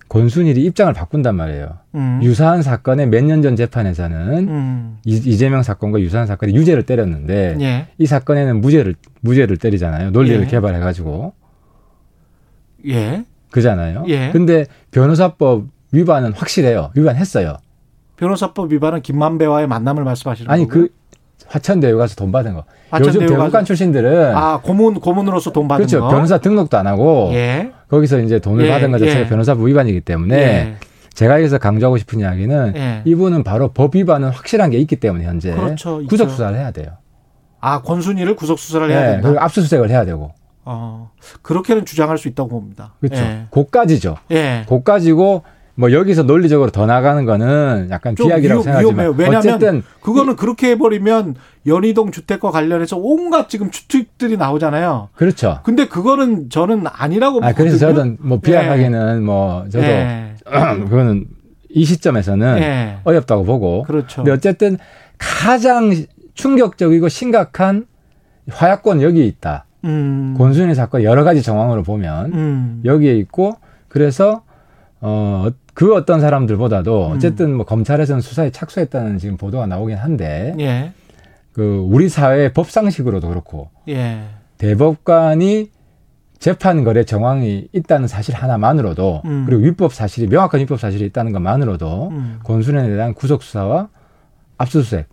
권순일이 입장을 바꾼단 말이에요. 음. 유사한 사건의 몇 년 전 재판에서는 음. 이- 이재명 사건과 유사한 사건에 유죄를 때렸는데 예. 이 사건에는 무죄를 무죄를 때리잖아요. 논리를 예. 개발해 가지고 예. 그잖아요. 예. 근데 변호사법 위반은 확실해요. 위반했어요. 변호사법 위반은 김만배와의 만남을 말씀하시는 아니 거고요? 그 화천대유 가서 돈 받은 거. 요즘 대법관 가서- 출신들은 아 고문 고문으로서 돈 받은 그렇죠. 거. 변호사 등록도 안 하고 예. 거기서 이제 돈을 예, 받은 것 자체가 예. 변호사법 위반이기 때문에 예. 제가 여기서 강조하고 싶은 이야기는 예. 이분은 바로 법 위반은 확실한 게 있기 때문에 현재 그렇죠. 구속 수사를 해야 돼요. 아 권순일을 구속 수사를 해야 네, 된다. 그리고 압수수색을 해야 되고. 어. 그렇게는 주장할 수 있다고 봅니다. 그렇죠. 예. 고까지죠. 예. 고까지고 뭐 여기서 논리적으로 더 나가는 거는 약간 좀 비약이라고 위험- 생각하지만 위험해요. 왜냐하면 어쨌든 그거는 그렇게 해버리면 연희동 주택과 관련해서 온갖 지금 추측들이 나오잖아요. 그렇죠. 근데 그거는 저는 아니라고 아 그래서. 저는 뭐 비약하기는 뭐 저도 예. 그거는 이 시점에서는 예. 어렵다고 보고 그렇죠. 근데 어쨌든 가장 충격적이고 심각한 화약권 여기 있다. 음. 권순일 사건 여러 가지 정황으로 보면 음. 여기에 있고 그래서 어 그 어떤 사람들보다도 음. 어쨌든 뭐 검찰에서는 수사에 착수했다는 지금 보도가 나오긴 한데 예. 그 우리 사회의 법상식으로도 그렇고 예. 대법관이 재판 거래 정황이 있다는 사실 하나만으로도 음. 그리고 위법 사실이 명확한 위법 사실이 있다는 것만으로도 음. 권순일에 대한 구속 수사와 압수수색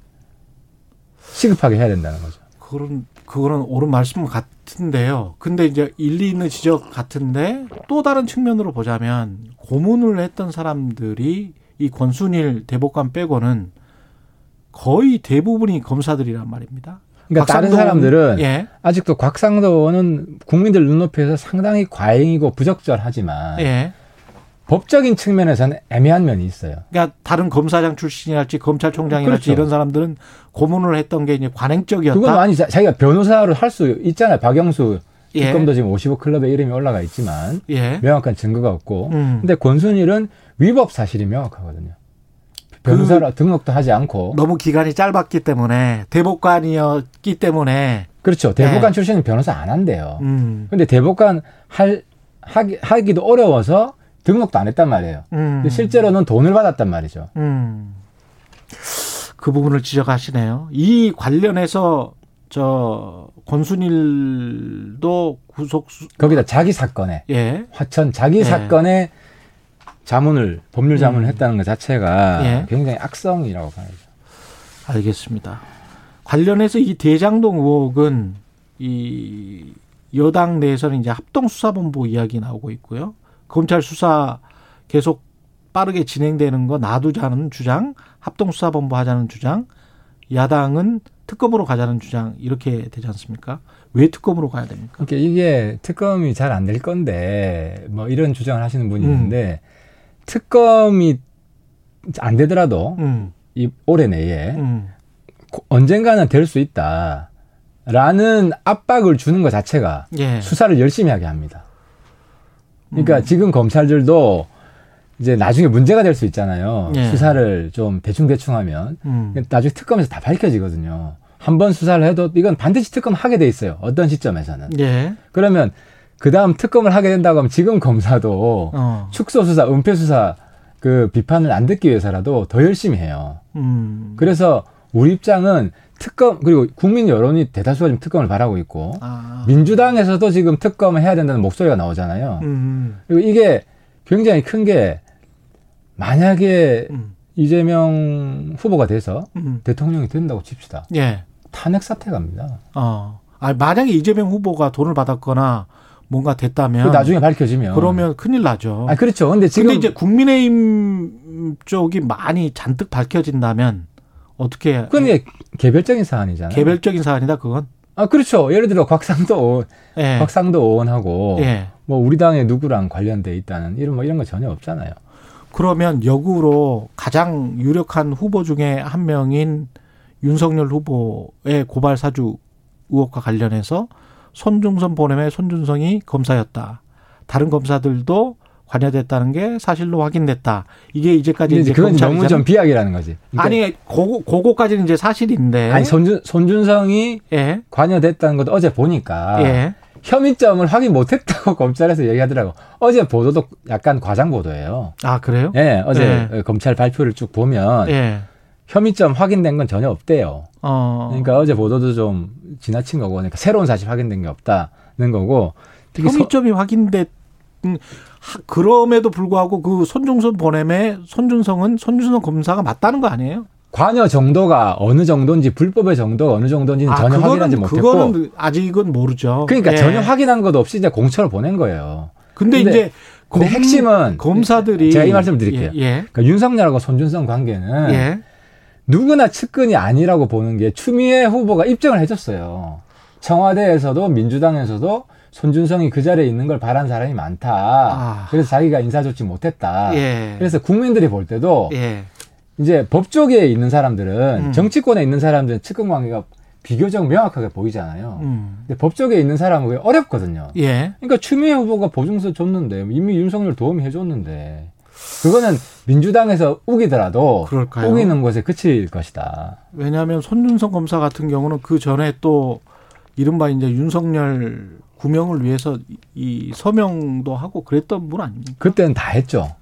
시급하게 해야 된다는 거죠. 그런 그거는 옳은 말씀 같은데요. 근데 이제 일리 있는 지적 같은데 또 다른 측면으로 보자면 고문을 했던 사람들이 이 권순일 대법관 빼고는 거의 대부분이 검사들이란 말입니다. 그러니까 다른 곽상도 사람들은 예. 아직도 곽상도는 국민들 눈높이에서 상당히 과잉이고 부적절하지만 예. 법적인 측면에서는 애매한 면이 있어요. 그러니까 다른 검사장 출신이랄지 검찰총장이랄지 그렇죠. 이런 사람들은 고문을 했던 게 이제 관행적이었다. 그건 아니 자- 자기가 변호사로 할수 있잖아요. 박영수 예. 특검도 지금 55 클럽에 이름이 올라가 있지만 예. 명확한 증거가 없고 음. 근데 권순일은 위법 사실이 명확하거든요. 변호사로 등록도 하지 않고 너무 기간이 짧았기 때문에 대법관이었기 때문에 그렇죠. 대법관 네. 출신은 변호사 안 한대요. 음. 근데 대법관 할 하기, 하기도 어려워서 등록도 안 했단 말이에요. 음. 실제로는 돈을 받았단 말이죠. 음. 그 부분을 지적하시네요. 이 관련해서 저 권순일도 구속 수... 거기다 자기 사건에 예. 화천 자기 예. 사건에 자문을 법률 자문을 음. 했다는 것 자체가 예. 굉장히 악성이라고 봐야죠. 알겠습니다. 관련해서 이 대장동 의혹은 이 여당 내에서는 이제 합동수사본부 이야기 나오고 있고요. 검찰 수사 계속 빠르게 진행되는 거 놔두자는 주장, 합동수사본부 하자는 주장, 야당은 특검으로 가자는 주장 이렇게 되지 않습니까? 왜 특검으로 가야 됩니까? 그러니까 이게 특검이 잘 안 될 건데 뭐 이런 주장을 하시는 분이 음. 있는데 특검이 안 되더라도 음, 이 올해 내에 음, 고- 언젠가는 될 수 있다라는 압박을 주는 것 자체가 예, 수사를 열심히 하게 합니다. 그러니까 음. 지금 검찰들도 이제 나중에 문제가 될 수 있잖아요. 예. 수사를 좀 대충대충 하면 음, 나중에 특검에서 다 밝혀지거든요. 한 번 수사를 해도 이건 반드시 특검 하게 돼 있어요. 어떤 시점에서는. 예, 그러면 그 다음 특검을 하게 된다고 하면 지금 검사도 어, 축소 수사, 은폐 수사 그 비판을 안 듣기 위해서라도 더 열심히 해요. 음, 그래서 우리 입장은 특검 그리고 국민 여론이 대다수가 지금 특검을 바라고 있고 아, 민주당에서도 지금 특검을 해야 된다는 목소리가 나오잖아요. 음, 그리고 이게 굉장히 큰 게 만약에 음, 이재명 후보가 돼서 음, 대통령이 된다고 칩시다. 예. 탄핵 사태 갑니다. 어. 아, 만약에 이재명 후보가 돈을 받았거나 뭔가 됐다면 그 나중에 밝혀지면 그러면 큰일 나죠. 아 그렇죠. 근데 지금 근데 이제 국민의힘 쪽이 많이 잔뜩 밝혀진다면 어떻게 그건 이게 개별적인 사안이잖아요. 개별적인 사안이다 그건. 아 그렇죠. 예를 들어 곽상도 의원, 예. 곽상도 의원하고 예. 뭐 우리 당의 누구랑 관련돼 있다는 이런 뭐 이런 거 전혀 없잖아요. 그러면 역으로 가장 유력한 후보 중에 한 명인 윤석열 후보의 고발 사주 의혹과 관련해서 손중선 보냄의 손준성이 검사였다. 다른 검사들도 관여됐다는 게 사실로 확인됐다. 이게 이제까지 이제 그건 너무. 좀 비약이라는 거지. 그러니까 아니 고거 고거까지는 이제 사실인데. 아니 손준 손준성이 예. 관여됐다는 것도 어제 보니까 예. 혐의점을 확인 못했다고 검찰에서 얘기하더라고. 어제 보도도 약간 과장 보도예요. 아 그래요? 예, 어제 검찰 발표를 쭉 보면 예. 혐의점 확인된 건 전혀 없대요. 어. 그러니까 어제 보도도 좀 지나친 거고, 그러니까 새로운 사실 확인된 게 없다는 거고. 특히 서- 혐의점이 확인됐. 그럼에도 불구하고 그 손중선 보냄의 손준성은 손준성 검사가 맞다는 거 아니에요? 관여 정도가 어느 정도인지 불법의 정도가 어느 정도인지는 전혀 확인하지 못했고. 아, 그거는 아직은 모르죠. 그러니까 예. 전혀 확인한 것도 없이 이제 공천을 보낸 거예요. 근데, 근데- 이제 근데 검- 핵심은 검사들이 제가 이 말씀 드릴게요. 예. 예. 그러니까 윤석열하고 손준성 관계는 예. 누구나 측근이 아니라고 보는 게 추미애 후보가 입증을 해줬어요. 청와대에서도 민주당에서도 손준성이 그 자리에 있는 걸 바란 사람이 많다. 아. 그래서 자기가 인사조치 못했다. 예. 그래서 국민들이 볼 때도 예. 이제 법조계에 있는 사람들은 음. 정치권에 있는 사람들은 측근 관계가 비교적 명확하게 보이잖아요. 음. 근데 법조계에 있는 사람은 그게 어렵거든요. 예. 그러니까 추미애 후보가 보증서 줬는데 이미 윤석열 도움이 해줬는데 그거는 민주당에서 우기더라도 그럴까요? 우기는 것에 그칠 것이다. 왜냐하면 손준성 검사 같은 경우는 그 전에 또 이른바 이제 윤석열 구명을 위해서 이- 이 서명도 하고 그랬던 분 아닙니까? 그때는 다 했죠.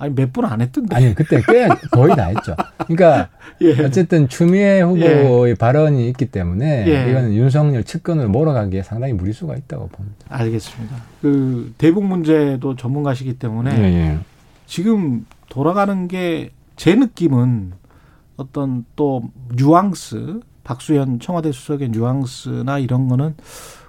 아니 몇 분 안 했던데. 아니 그때 꽤 거의 다 했죠. 그러니까 예. 어쨌든 추미애 후보의 발언이 있기 때문에 예. 이거는 윤석열 측근으로 몰아가기에 상당히 무리수가 있다고 봅니다. 알겠습니다. 그 대북 문제도 전문가시기 때문에 예. 지금 돌아가는 게 제 느낌은 어떤 또 뉘앙스 박수현 청와대 수석의 뉘앙스나 이런 거는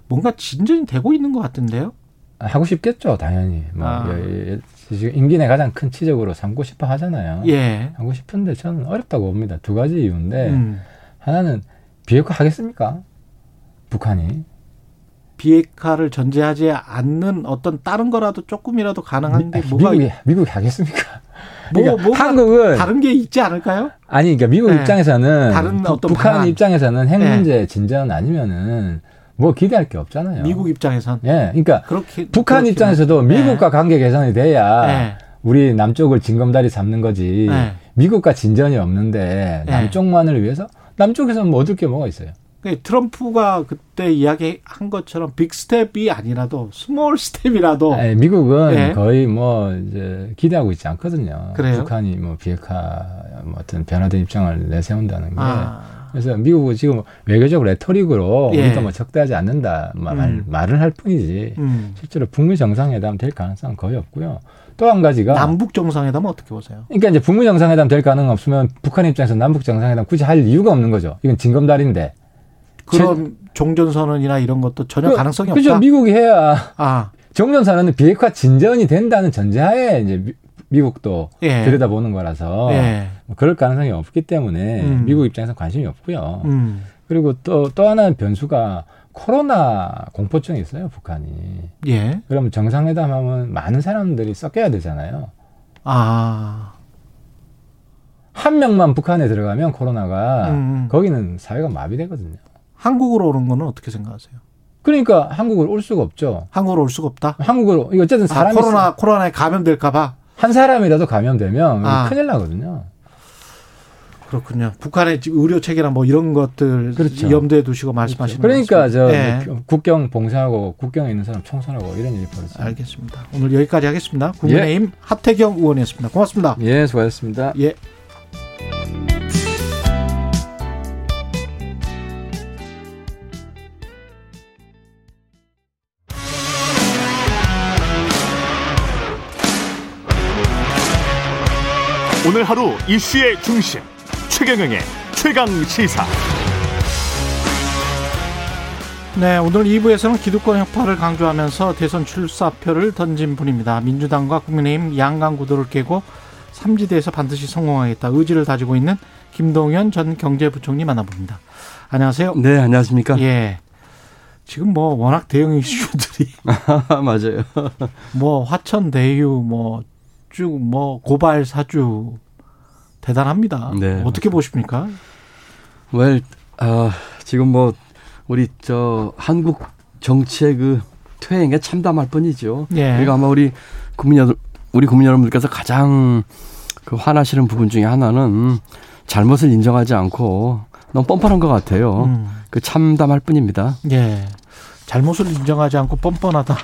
뭔가 진전이 되고 있는 것 같은데요. 하고 싶겠죠, 당연히. 뭐 아. 예, 예, 지금 임기 내 가장 큰 치적으로 삼고 싶어 하잖아요. 예. 하고 싶은데 저는 어렵다고 봅니다. 두 가지 이유인데 음. 하나는 비핵화 하겠습니까? 북한이 비핵화를 전제하지 않는 어떤 다른 거라도 조금이라도 가능한 게 미, 뭐가 미국이 미국이 하겠습니까? 뭐, 그러니까 한국은 다른 게 있지 않을까요? 아니 그러니까 미국 네. 입장에서는 다른 부- 어떤 북한 방안. 입장에서는 핵 네. 문제 진전 아니면은 뭐 기대할 게 없잖아요. 미국 입장에선 예, 그러니까 그렇게 북한 그렇긴 입장에서도 네. 미국과 관계 개선이 돼야 네. 우리 남쪽을 징검다리 잡는 거지. 네. 미국과 진전이 없는데 네. 남쪽만을 위해서 남쪽에서는 뭐 얻을 게 뭐가 있어요? 그 트럼프가 그때 이야기한 것처럼 big step이 아니라도 small step이라도 아니, 미국은 네. 거의 뭐 이제 기대하고 있지 않거든요. 그래요? 북한이 뭐 비핵화 뭐 어떤 변화된 입장을 내세운다는 게. 아, 그래서 미국은 지금 외교적 rhetoric으로 예. 우리가 뭐 적대하지 않는다 말, 음. 말을 할 뿐이지 음. 실제로 북미 정상회담 될 가능성은 거의 없고요. 또 한 가지가 남북 정상회담은 어떻게 보세요? 그러니까 이제 북미 정상회담 될 가능 없으면 북한 입장에서 남북 정상회담 굳이 할 이유가 없는 거죠. 이건 징검다리인데. 그런 종전선언이나 이런 것도 전혀 그- 가능성이 그죠. 없다. 미국이 해야 아, 정전선언은 비핵화 진전이 된다는 전제하에 이제 미, 국도 예. 들여다보는 거라서 예. 뭐 그럴 가능성이 없기 때문에 음. 미국 입장에서 관심이 없고요. 음. 그리고 또또 하나는 변수가 코로나 공포증이 있어요, 북한이. 예. 그러면 정상회담 하면 많은 사람들이 섞여야 되잖아요. 아. 한 명만 북한에 들어가면 코로나가 음. 거기는 사회가 마비되거든요. 한국으로 오는 거는 어떻게 생각하세요? 그러니까 한국을 올 수가 없죠. 한국으로 올 수가 없다. 한국으로 어쨌든 아, 사람이 코로나 코로나에 감염될까 봐. 한 사람이라도 감염되면 아. 큰일 나거든요. 그렇군요. 북한의 의료 체계나 뭐 이런 것들 그렇죠. 염두에 두시고 말씀하시는 그러니까 것 저. 예. 국경 봉쇄하고 국경에 있는 사람 청소하고 이런 일이 벌어져요. 알겠습니다. 오늘 여기까지 하겠습니다. 국민의힘 하태경 의원이었습니다. 고맙습니다. 예, 수고하셨습니다. 예. 오늘 하루 이슈의 중심 최경영의 최강 시사. 네, 오늘 2부에서는 기득권 혁파를 강조하면서 대선 출사표를 던진 분입니다. 민주당과 국민의힘 양강 구도를 깨고 삼지대에서 반드시 성공하겠다 의지를 다지고 있는 김동연 전 경제부총리 만나봅니다. 안녕하세요. 네, 안녕하십니까? 예. 지금 뭐 워낙 대형 이슈들이 맞아요. 뭐 화천 대유 뭐 쭉뭐 고발 사주 대단합니다. 네, 어떻게 보십니까? 웰, 아, 지금 뭐 우리 저 한국 정치의 그 퇴행에 참담할 뿐이죠. 예. 그러니까 아마 우리 국민 여러분, 우리 국민 여러분들께서 가장 그 화나시는 부분 중에 하나는 잘못을 인정하지 않고 너무 뻔뻔한 것 같아요. 음. 그 참담할 뿐입니다. 예. 잘못을 인정하지 않고 뻔뻔하다.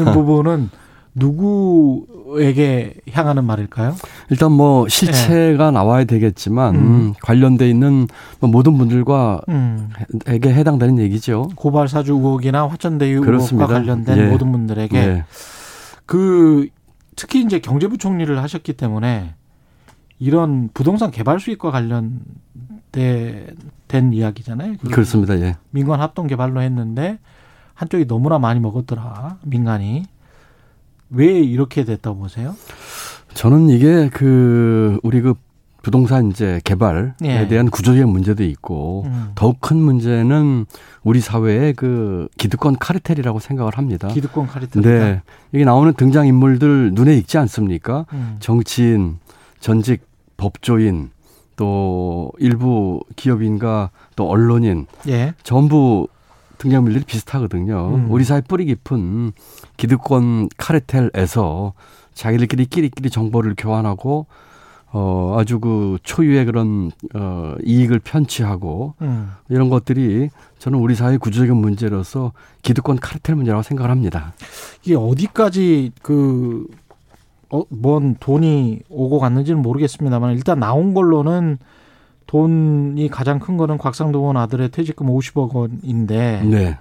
이 부분은 누구에게 향하는 말일까요? 일단 뭐 실체가 나와야 되겠지만 음. 음, 관련돼 있는 뭐 모든 분들과 음. 에게 해당되는 얘기죠. 고발 사주 의혹이나 화천대유. 의혹과 관련된 예. 모든 분들에게 네. 그 특히 이제 경제부총리를 하셨기 때문에 이런 부동산 개발 수익과 관련된 된 이야기잖아요. 그 그렇습니다. 예. 민간 합동 개발로 했는데 한쪽이 너무나 많이 먹었더라 민간이 왜 이렇게 됐다고 보세요? 저는 이게 그 우리 그 부동산 이제 개발에 예. 대한 구조적 문제도 있고 음. 더욱 큰 문제는 우리 사회의 그 기득권 카르텔이라고 생각을 합니다. 기득권 카리텔. 네. 이게 나오는 등장 인물들 눈에 익지 않습니까? 음. 정치인, 전직 법조인, 또 일부 기업인과 또 언론인 예. 전부 등장인물들이 비슷하거든요. 음. 우리 사회 뿌리 깊은 기득권 카르텔에서 자기들끼리 끼리끼리 정보를 교환하고 어 아주 그 초유의 그런 어 이익을 편취하고 음. 이런 것들이 저는 우리 사회 구조적인 문제로서 기득권 카르텔 문제라고 생각을 합니다. 이게 어디까지 그, 어, 뭔 돈이 오고 갔는지는 모르겠습니다만 일단 나온 걸로는 돈이 가장 큰 거는 곽상도 의원 아들의 퇴직금 50억 원인데 네.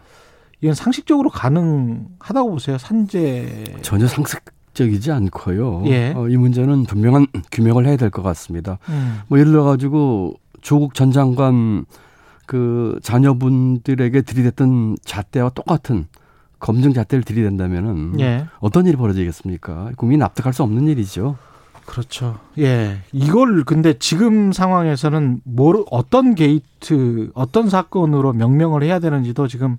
이건 상식적으로 가능하다고 보세요. 산재. 전혀 상식적이지 않고요. 예. 어, 이 문제는 분명한 규명을 해야 될 것 같습니다. 음. 뭐 예를 들어 가지고 조국 전 장관 그 자녀분들에게 들이댔던 잣대와 똑같은 검증 잣대를 들이댄다면은 예. 어떤 일이 벌어지겠습니까? 국민 납득할 수 없는 일이죠. 그렇죠. 예. 이걸 근데 지금 상황에서는 뭐 어떤 게이트, 어떤 사건으로 명명을 해야 되는지도 지금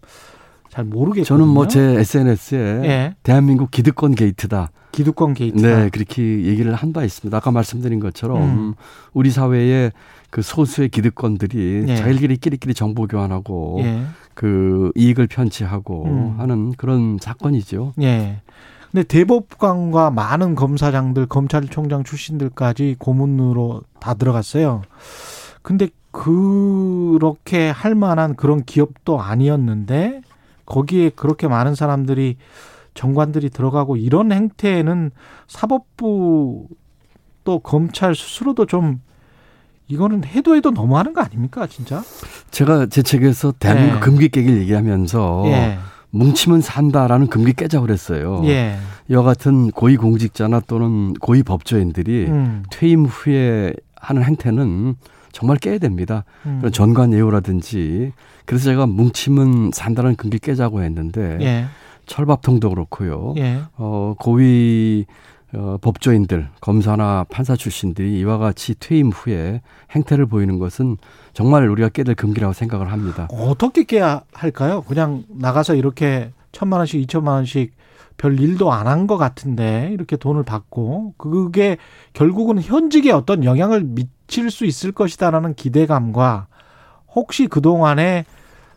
잘 모르겠거든요. 저는 뭐 제 SNS에 예. 대한민국 기득권 게이트다. 기득권 게이트. 네, 그렇게 얘기를 한 바 있습니다. 아까 말씀드린 것처럼 음. 우리 사회의 그 소수의 기득권들이 예. 자기들끼리 끼리끼리 정보 교환하고 예. 그 이익을 편취하고 음. 하는 그런 사건이죠. 예. 근데 대법관과 많은 검사장들, 검찰총장 출신들까지 고문으로 다 들어갔어요. 근데 그렇게 할 만한 그런 기업도 아니었는데 거기에 그렇게 많은 사람들이 정관들이 들어가고 이런 행태는 사법부 또 검찰 스스로도 좀 이거는 해도 해도 너무하는 거 아닙니까, 진짜? 제가 제 책에서 대한민국 예. 금기 깨기를 얘기하면서 예. 뭉치면 산다라는 금기 깨자고 그랬어요. 예. 이와 같은 고위 공직자나 또는 고위 법조인들이 음. 퇴임 후에 하는 행태는 정말 깨야 됩니다. 음. 그런 전관 예우라든지 그래서 제가 뭉치면 산다는 금기 깨자고 했는데 예. 철밥통도 그렇고요. 예. 어, 고위 어, 법조인들, 검사나 판사 출신들이 이와 같이 퇴임 후에 행태를 보이는 것은 정말 우리가 깨될 금기라고 생각을 합니다. 어떻게 깨야 할까요? 그냥 나가서 이렇게 천만 원씩, 이천만 원씩 별 일도 안 한 것 같은데 이렇게 돈을 받고 그게 결국은 현직에 어떤 영향을 미칠 수 있을 것이다라는 기대감과 혹시 그동안에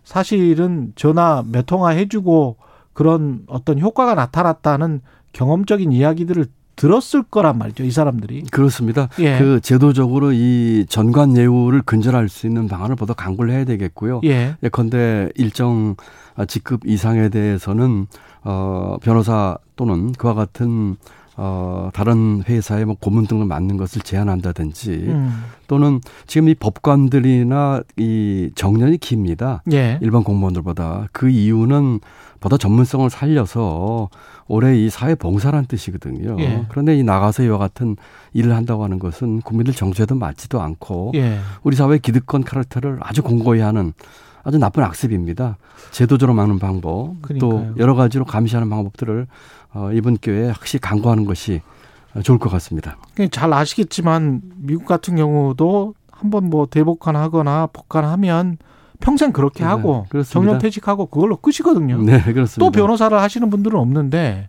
사실은 전화 몇 통화 해주고 그런 어떤 효과가 나타났다는 경험적인 이야기들을 들었을 거란 말이죠. 이 사람들이. 그렇습니다. 예. 그 제도적으로 이 전관 예우를 근절할 수 있는 방안을 보다 강구를 해야 되겠고요. 예. 예컨대 일정 직급 이상에 대해서는 어 변호사 또는 그와 같은 어 다른 회사의 뭐 고문 등을 맡는 것을 제한한다든지 음. 또는 지금 이 법관들이나 이 정년이 깁니다. 예. 일반 공무원들보다 그 이유는 보다 전문성을 살려서 올해 이 사회 봉사란 뜻이거든요. 예. 그런데 이 나가서 이와 같은 일을 한다고 하는 것은 국민들 정서에도 맞지도 않고 예. 우리 사회 기득권 카르텔을 아주 공고히 하는 아주 나쁜 악습입니다. 제도적으로 막는 방법, 그러니까요. 또 여러 가지로 감시하는 방법들을 어, 이번 기회에 확실히 강구하는 것이 좋을 것 같습니다. 잘 아시겠지만 미국 같은 경우도 한번 뭐 대법관하거나 복관하면 평생 그렇게 네, 하고 그렇습니다. 정년 퇴직하고 그걸로 끝이거든요. 네, 그렇습니다. 또 변호사를 하시는 분들은 없는데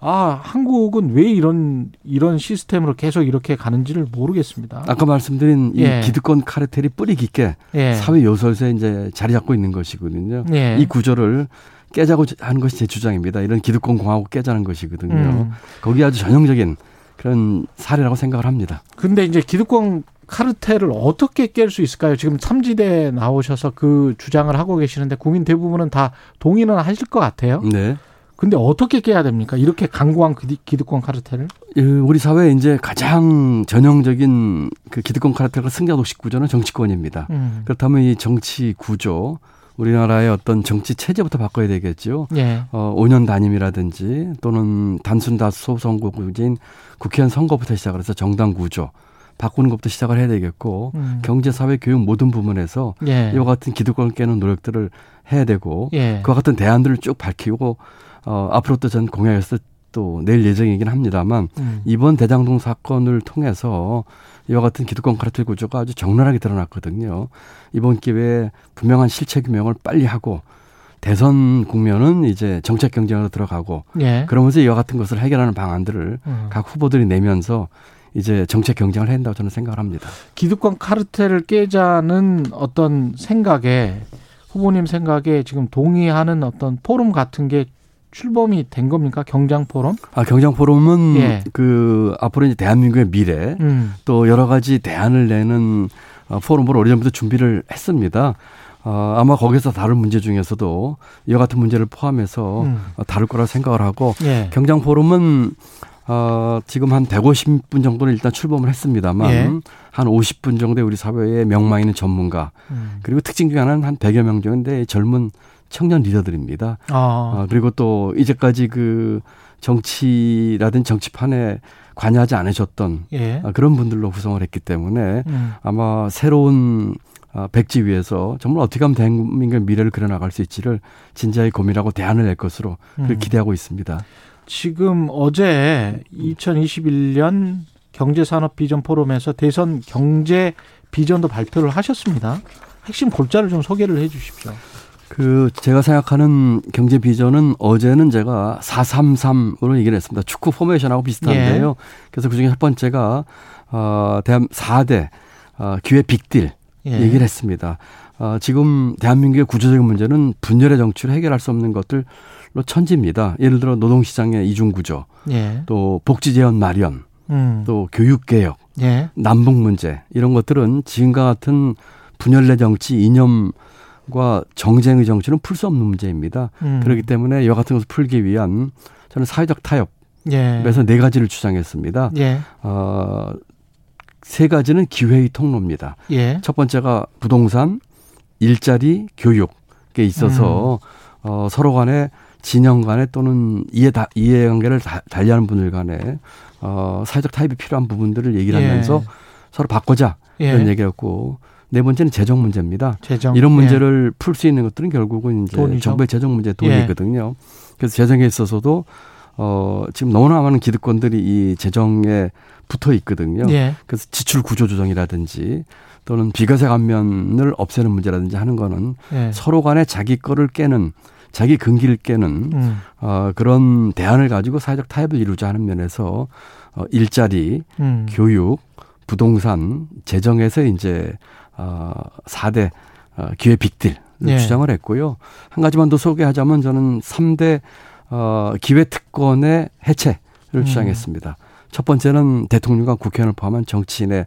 아 한국은 왜 이런 이런 시스템으로 계속 이렇게 가는지를 모르겠습니다. 아까 말씀드린 이 예. 기득권 카르텔이 뿌리 깊게 예. 사회 요소에서 이제 자리 잡고 있는 것이거든요. 예. 이 구조를 깨자고 하는 것이 제 주장입니다. 이런 기득권 공화국 깨자는 것이거든요. 음. 거기 아주 전형적인 그런 사례라고 생각을 합니다. 근데 이제 기득권 카르텔을 어떻게 깰 수 있을까요? 지금 삼지대 나오셔서 그 주장을 하고 계시는데 국민 대부분은 다 동의는 하실 것 같아요. 네. 근데 어떻게 깨야 됩니까? 이렇게 강고한 그 기득- 기득권 카르텔을? 이 우리 사회에 이제 가장 전형적인 그 기득권 카르텔과 승자 독식 구조는 정치권입니다. 음. 그렇다면 이 정치 구조, 우리나라의 어떤 정치 체제부터 바꿔야 되겠죠. 예. 어, 5년 단임이라든지 또는 단순 다수 소선거구제인 국회의원 선거부터 시작을 해서 정당 구조 바꾸는 것부터 시작을 해야 되겠고 음. 경제, 사회, 교육 모든 부분에서 예. 이와 같은 기득권을 깨는 노력들을 해야 되고 예. 그와 같은 대안들을 쭉 밝히고 어, 앞으로 또 전 공약에서 또낼 예정이긴 합니다만 음. 이번 대장동 사건을 통해서 이와 같은 기득권 카르텔 구조가 아주 적나라하게 드러났거든요. 이번 기회에 분명한 실체 규명을 빨리 하고 대선 국면은 이제 정책 경쟁으로 들어가고 예. 그러면서 이와 같은 것을 해결하는 방안들을 음. 각 후보들이 내면서 이제 정책 경쟁을 해야 된다고 저는 생각을 합니다. 기득권 카르텔을 깨자는 어떤 생각에 후보님 생각에 지금 동의하는 어떤 포럼 같은 게 출범이 된 겁니까? 경장 포럼? 아, 경장 포럼은 예. 그 앞으로 이제 대한민국의 미래 음. 또 여러 가지 대안을 내는 어, 포럼을 오래전부터 준비를 했습니다. 어, 아마 거기서 다룰 문제 중에서도 이와 같은 문제를 포함해서 음. 어, 다룰 거라 생각을 하고 예. 경장 포럼은 어, 지금 한 150분 정도는 일단 출범을 했습니다만 예. 한 50분 정도의 우리 사회에 명망 있는 전문가 음. 그리고 특징 중에 하나는 한 100여 명 정도의 젊은 청년 리더들입니다. 아. 어, 그리고 또 이제까지 그 정치라든 정치판에 관여하지 않으셨던 예. 아, 그런 분들로 구성을 했기 때문에 음. 아마 새로운 아, 백지 위에서 정말 어떻게 하면 대한민국의 미래를 그려나갈 수 있지를 진지하게 고민하고 대안을 낼 것으로 음. 기대하고 있습니다. 지금 어제 2021년 경제산업 비전 포럼에서 대선 경제 비전도 발표를 하셨습니다. 핵심 골자를 좀 소개를 해 주십시오. 그 제가 생각하는 경제 비전은 어제는 제가 433으로 얘기를 했습니다. 축구 포메이션하고 비슷한데요. 예. 그래서 그중에 첫 번째가 어 대한 4대 어 기회 빅딜 예. 얘기를 했습니다. 어, 지금 대한민국의 구조적인 문제는 분열의 정치를 해결할 수 없는 것들로 천지입니다. 예를 들어 노동시장의 이중구조, 예. 또 복지재원 마련, 음. 또 교육개혁, 예. 남북 문제 이런 것들은 지금과 같은 분열의 정치 이념 과 정쟁의 정치는 풀 수 없는 문제입니다. 음. 그렇기 때문에 이와 같은 것을 풀기 위한 저는 사회적 타협에서 예. 네 가지를 주장했습니다. 예. 어, 세 가지는 기회의 통로입니다. 예. 첫 번째가 부동산, 일자리, 교육에 있어서 어, 서로 간에 진영 간에 또는 이해 다, 이해관계를 다- 달리하는 분들 간에 어, 사회적 타협이 필요한 부분들을 얘기를 예. 하면서 서로 바꾸자 예. 이런 얘기였고 네 번째는 재정 문제입니다. 재정. 이런 문제를 풀수 있는 것들은 결국은 이제 돈이죠. 정부의 재정 문제 예. 돈이거든요. 그래서 재정에 있어서도 어, 지금 너무나 많은 기득권들이 이 재정에 붙어 있거든요. 예. 예. 그래서 지출 구조 조정이라든지 또는 비과세 감면을 없애는 문제라든지 하는 거는 예. 서로 간에 자기 거를 깨는 자기 근기를 깨는 음. 어, 그런 대안을 가지고 사회적 타협을 이루자 하는 면에서 어, 일자리, 음. 교육, 부동산, 재정에서 이제 어, 4대 어, 기회 빅딜 예. 주장을 했고요. 한 가지만 더 소개하자면 저는 3대 어, 기회 특권의 해체를 음. 주장했습니다. 첫 번째는 대통령과 국회의원을 포함한 정치인의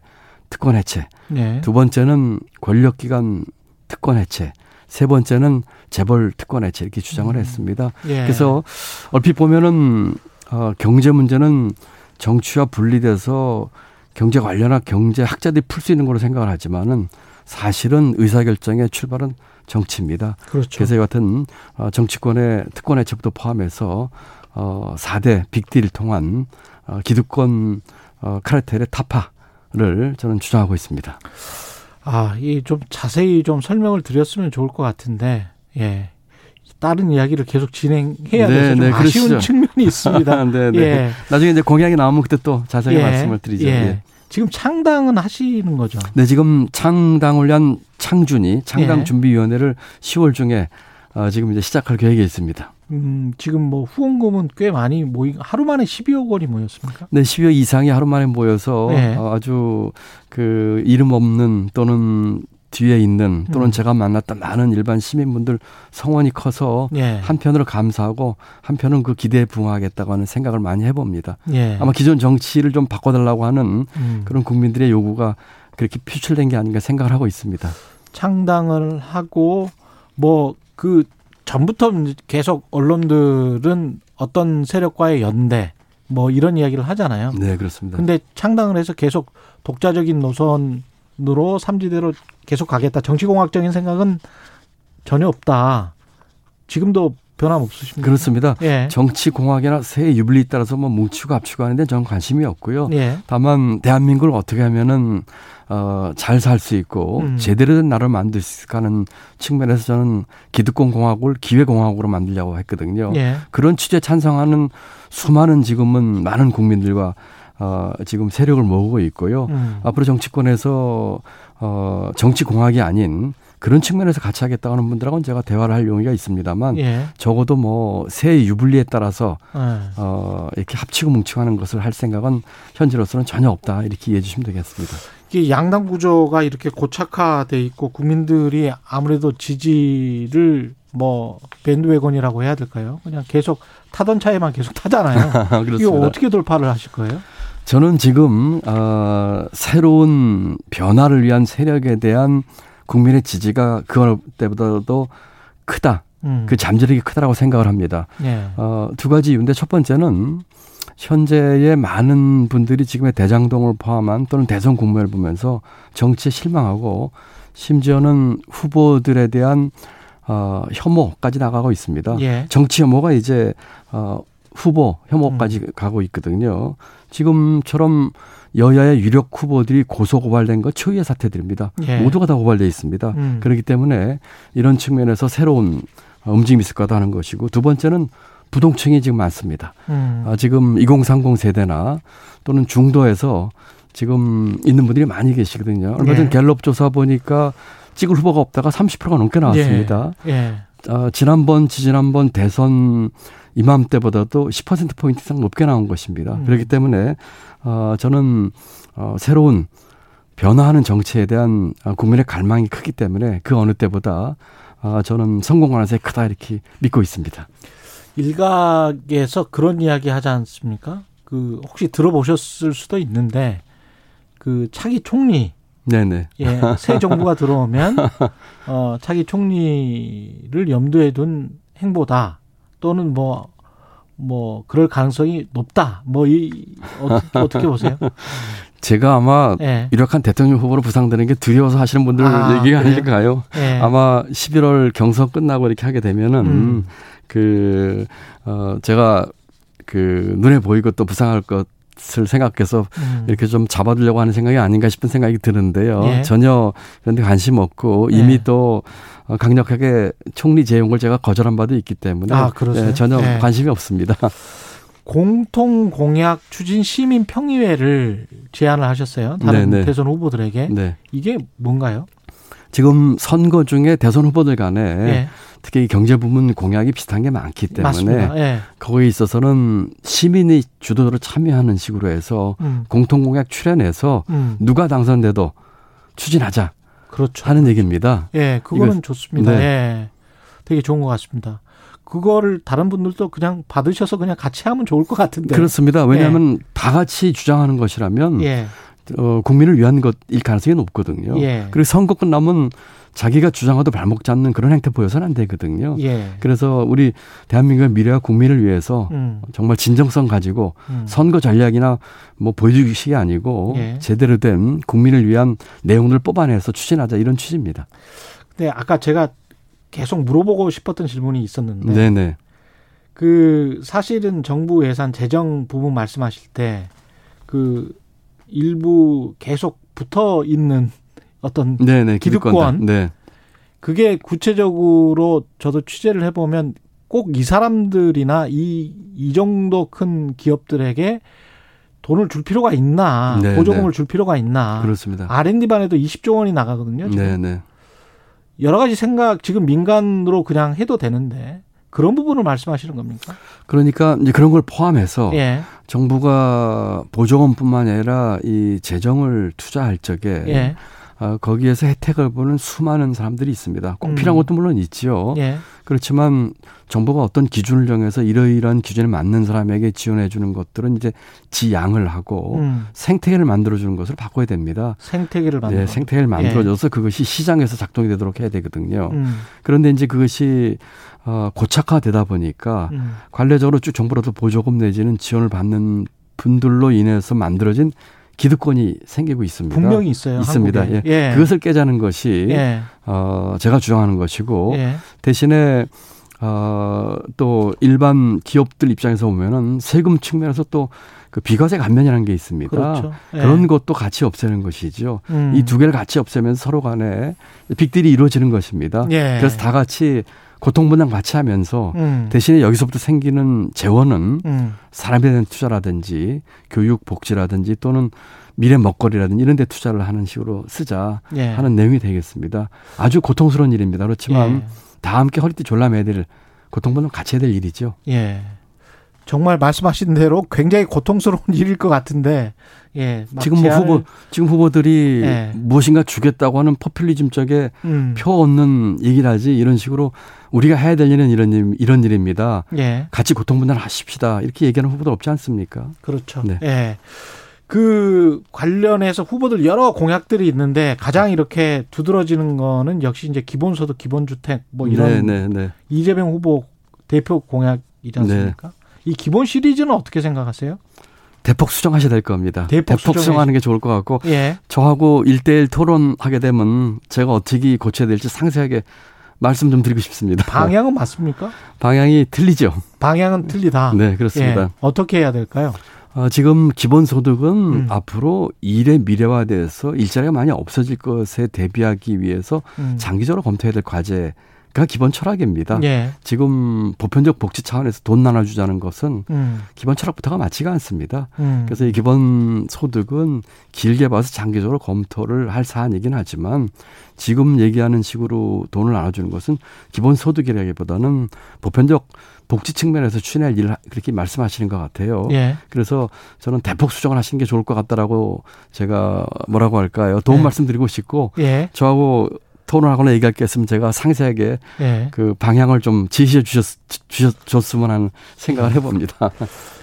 특권 해체. 예. 두 번째는 권력기관 특권 해체. 세 번째는 재벌 특권 해체 이렇게 주장을 음. 했습니다. 예. 그래서 얼핏 보면은 어, 경제 문제는 정치와 분리돼서 경제 관련한 경제 학자들이 풀 수 있는 걸로 생각을 하지만은 사실은 의사결정의 출발은 정치입니다. 그렇죠. 그래서 이 같은 어, 정치권의 특권 해체부터 포함해서 어, 4대 빅딜을 통한 어, 기득권 어, 카르텔의 타파 를 저는 주장하고 있습니다. 아, 이 좀 자세히 좀 설명을 드렸으면 좋을 것 같은데, 예. 다른 이야기를 계속 진행해야 네, 돼서 좀 네, 아쉬운 그러시죠. 측면이 있습니다. 네, 네. 예. 나중에 이제 공약이 나오면 그때 또 자세히 말씀을 드리죠. 예. 예. 지금 창당은 하시는 거죠. 네, 지금 창당을 위한 창준이 창당 예. 준비위원회를 10월 중에 어, 지금 이제 시작할 계획이 있습니다. 음, 지금 뭐 후원금은 꽤 많이 모이 하루 만에 12억 원이 모였습니까? 네, 10여 이상이 하루 만에 모여서 네. 어, 아주 그 이름 없는 또는 뒤에 있는 또는 음. 제가 만났던 많은 일반 시민분들 성원이 커서 예. 한편으로 감사하고 한편은 그 기대에 부응하겠다고 하는 생각을 많이 해봅니다. 예. 아마 기존 정치를 좀 바꿔달라고 하는 음. 그런 국민들의 요구가 그렇게 표출된 게 아닌가 생각을 하고 있습니다. 창당을 하고 뭐 그 전부터 계속 언론들은 어떤 세력과의 연대 뭐 이런 이야기를 하잖아요. 네, 그렇습니다. 근데 창당을 해서 계속 독자적인 노선으로 삼지대로 계속 가겠다. 정치공학적인 생각은 전혀 없다. 지금도 변함 없으십니까? 그렇습니다. 예. 정치 공학이나 새 유불리에 따라서 뭐 뭉치고 압치고 하는데 저는 관심이 없고요. 예. 다만 대한민국을 어떻게 하면은 어, 잘 살 수 있고 음. 제대로 된 나라를 만들 수 있을까 하는 측면에서 저는 기득권 공화국을 기회 공화국으로 만들려고 했거든요. 예. 그런 취지에 찬성하는 수많은 지금은 많은 국민들과 어, 지금 세력을 모으고 있고요. 음. 앞으로 정치권에서 어, 정치 공학이 아닌 그런 측면에서 같이 하겠다고 하는 분들하고는 제가 대화를 할 용의가 있습니다만 예. 적어도 뭐 새 유불리에 따라서 예. 어, 이렇게 합치고 뭉치고 하는 것을 할 생각은 현재로서는 전혀 없다 이렇게 이해해 주시면 되겠습니다. 이게 양당 구조가 이렇게 고착화돼 있고 국민들이 아무래도 지지를 뭐 밴드웨건이라고 해야 될까요? 그냥 계속 타던 차에만 계속 타잖아요. 이거 그렇습니다. 어떻게 돌파를 하실 거예요? 저는 지금 어, 새로운 변화를 위한 세력에 대한 국민의 지지가 그 때보다도 크다. 음. 그 잠재력이 크다라고 생각을 합니다. 예. 어, 두 가지 이유인데 첫 번째는 현재의 많은 분들이 지금의 대장동을 포함한 또는 대선 국면을 보면서 정치에 실망하고 심지어는 후보들에 대한 어, 혐오까지 나가고 있습니다. 예. 정치 혐오가 이제 어, 후보 혐오까지 가고 있거든요. 지금처럼 여야의 유력 후보들이 고소 고발된 거 초유의 사태들입니다. 예. 모두가 다 고발돼 있습니다. 음. 그렇기 때문에 이런 측면에서 새로운 움직임이 있을 거다 하는 것이고 두 번째는 부동층이 지금 많습니다. 음. 아, 지금 2030 세대나 또는 중도에서 지금 있는 분들이 많이 계시거든요. 얼마 전 예. 갤럽 조사 보니까 찍을 후보가 없다가 30%가 넘게 나왔습니다. 예. 어, 지난번, 지지난번 대선 이맘때보다도 10%포인트 이상 높게 나온 것입니다. 음. 그렇기 때문에, 어, 저는, 어, 새로운 변화하는 정치에 대한 어, 국민의 갈망이 크기 때문에 그 어느 때보다 어, 저는 성공 가능성이 크다 이렇게 믿고 있습니다. 일각에서 그런 이야기 하지 않습니까? 그 혹시 들어보셨을 수도 있는데 그 차기 총리 네네. 예, 새 정부가 들어오면 어 차기 총리를 염두에 둔 행보다 또는 뭐 뭐 그럴 가능성이 높다. 뭐 이 어 떻게, 어떻게 보세요? 제가 아마 예. 유력한 대통령 후보로 부상되는 게 두려워서 하시는 분들 아, 얘기가 그래요? 아닐까요? 예. 아마 11월 경선 끝나고 이렇게 하게 되면은 음. 그, 어, 제가 그 눈에 보이고 또 부상할 것 을 생각해서 음. 이렇게 좀 잡아두려고 하는 생각이 아닌가 싶은 생각이 드는데요. 예. 전혀 그런데 관심 없고 예. 이미 또 어, 강력하게 총리 재용을 제가 거절한 바도 있기 때문에 아? 예, 전혀 예. 관심이 없습니다. 공통 공약 추진 시민 평의회를 제안을 하셨어요. 다른 네네. 대선 후보들에게 네. 이게 뭔가요? 지금 선거 중에 대선 후보들 간에 예. 특히 이 경제 부문 공약이 비슷한 게 많기 때문에. 예. 거기에 있어서는 시민이 주도적으로 참여하는 식으로 해서 음. 공통 공약 출연해서 음. 누가 당선돼도 추진하자 그렇죠. 하는 얘기입니다. 예, 그거는 이거- 좋습니다. 네. 예. 되게 좋은 것 같습니다. 그거를 다른 분들도 그냥 받으셔서 그냥 같이 하면 좋을 것 같은데. 그렇습니다. 왜냐하면 다 같이 주장하는 것이라면 예. 어, 국민을 위한 것일 가능성이 높거든요. 예. 그리고 선거 끝나면 자기가 주장하도 발목 잡는 그런 행태 보여서는 안 되거든요. 예. 그래서 우리 대한민국의 미래와 국민을 위해서 음. 정말 진정성 가지고 음. 선거 전략이나 뭐 보여주기식이 아니고 예. 제대로 된 국민을 위한 내용을 뽑아내서 추진하자 이런 취지입니다. 근데 아까 제가 계속 물어보고 싶었던 질문이 있었는데 네, 네. 그 사실은 정부 예산 재정 부분 말씀하실 때 그 일부 계속 붙어 있는 어떤 네, 네. 기득권. 네. 그게 구체적으로 저도 취재를 해보면 꼭 이 사람들이나 이, 이 정도 큰 기업들에게 돈을 줄 필요가 있나, 네, 보조금을 네. 줄 필요가 있나. 그렇습니다. R&D만 해도 20조 원이 나가거든요. 지금. 네, 네. 여러 가지 생각 지금 민간으로 그냥 해도 되는데 그런 부분을 말씀하시는 겁니까? 그러니까 이제 그런 걸 포함해서 예. 정부가 보조금뿐만 아니라 이 재정을 투자할 적에 예. 어, 거기에서 혜택을 보는 수많은 사람들이 있습니다. 꼭 음. 필요한 것도 물론 있지요. 예. 그렇지만 정부가 어떤 기준을 정해서 이러이러한 기준에 맞는 사람에게 지원해 주는 것들은 이제 지양을 하고 음. 생태계를 만들어 주는 것을 바꿔야 됩니다. 생태계를 만들어. 네, 생태계를 만들어줘서 그것이 시장에서 작동이 되도록 해야 되거든요. 음. 그런데 이제 그것이 어, 고착화되다 보니까 음. 관례적으로 쭉 정부로부터 보조금 내지는 지원을 받는 분들로 인해서 만들어진 기득권이 생기고 있습니다. 분명히 있어요. 있습니다. 한국에. 예. 그것을 깨자는 것이 예. 어, 제가 주장하는 것이고 예. 대신에 어, 또 일반 기업들 입장에서 보면은 세금 측면에서 또 그 비과세 감면이라는 게 있습니다. 그렇죠. 예. 그런 것도 같이 없애는 것이죠. 음. 이두 개를 같이 없애면서 서로 간에 빅딜이 이루어지는 것입니다. 예. 그래서 다 같이 고통분담 같이 하면서 음. 대신에 여기서부터 생기는 재원은 음. 사람에 대한 투자라든지 교육 복지라든지 또는 미래 먹거리라든지 이런 데 투자를 하는 식으로 쓰자 예. 하는 내용이 되겠습니다. 아주 고통스러운 일입니다. 그렇지만 예. 다 함께 허리띠 졸라매야 될 고통분담 같이 해야 될 일이죠. 예. 정말 말씀하신 대로 굉장히 고통스러운 일일 것 같은데, 예. 지금 뭐 후보 지금 후보들이 예. 무엇인가 주겠다고 하는 포퓰리즘 쪽에 음. 표 얻는 얘기를 하지 이런 식으로 우리가 해야 될 일은 이런 일, 이런 일입니다. 예. 같이 고통 분담 하십시다. 이렇게 얘기하는 후보들 없지 않습니까? 그렇죠. 네. 예. 그 관련해서 후보들 여러 공약들이 있는데 가장 이렇게 두드러지는 거는 역시 이제 기본소득, 기본주택 뭐 이런 네, 네, 네. 이재명 후보 대표 공약이지 않습니까? 이 기본 시리즈는 어떻게 생각하세요? 대폭 수정하셔야 될 겁니다. 대폭 대폭, 수정하는 게 좋을 것 같고 예. 저하고 일대일 토론하게 되면 제가 어떻게 고쳐야 될지 상세하게 말씀 좀 드리고 싶습니다. 방향은 맞습니까? 방향이 틀리죠. 방향은 틀리다. 네, 그렇습니다. 예. 어떻게 해야 될까요? 어, 지금 기본소득은 음. 앞으로 일의 미래화돼서 일자리가 많이 없어질 것에 대비하기 위해서 음. 장기적으로 검토해야 될 과제 가 기본 철학입니다. 예. 지금 보편적 복지 차원에서 돈 나눠주자는 것은 음. 기본 철학부터가 맞지가 않습니다. 음. 그래서 이 기본 소득은 길게 봐서 장기적으로 검토를 할 사안이긴 하지만 지금 얘기하는 식으로 돈을 나눠주는 것은 기본 소득이라기보다는 보편적 복지 측면에서 추진할 일을 그렇게 말씀하시는 것 같아요. 예. 그래서 저는 대폭 수정을 하시는 게 좋을 것 같다라고 제가 뭐라고 할까요? 도움 네. 말씀드리고 싶고 예. 저하고 토론하거나 얘기할 게 있으면 제가 상세하게 예. 그 방향을 좀 제시해 주셨, 주셨으면 하는 생각을 해봅니다.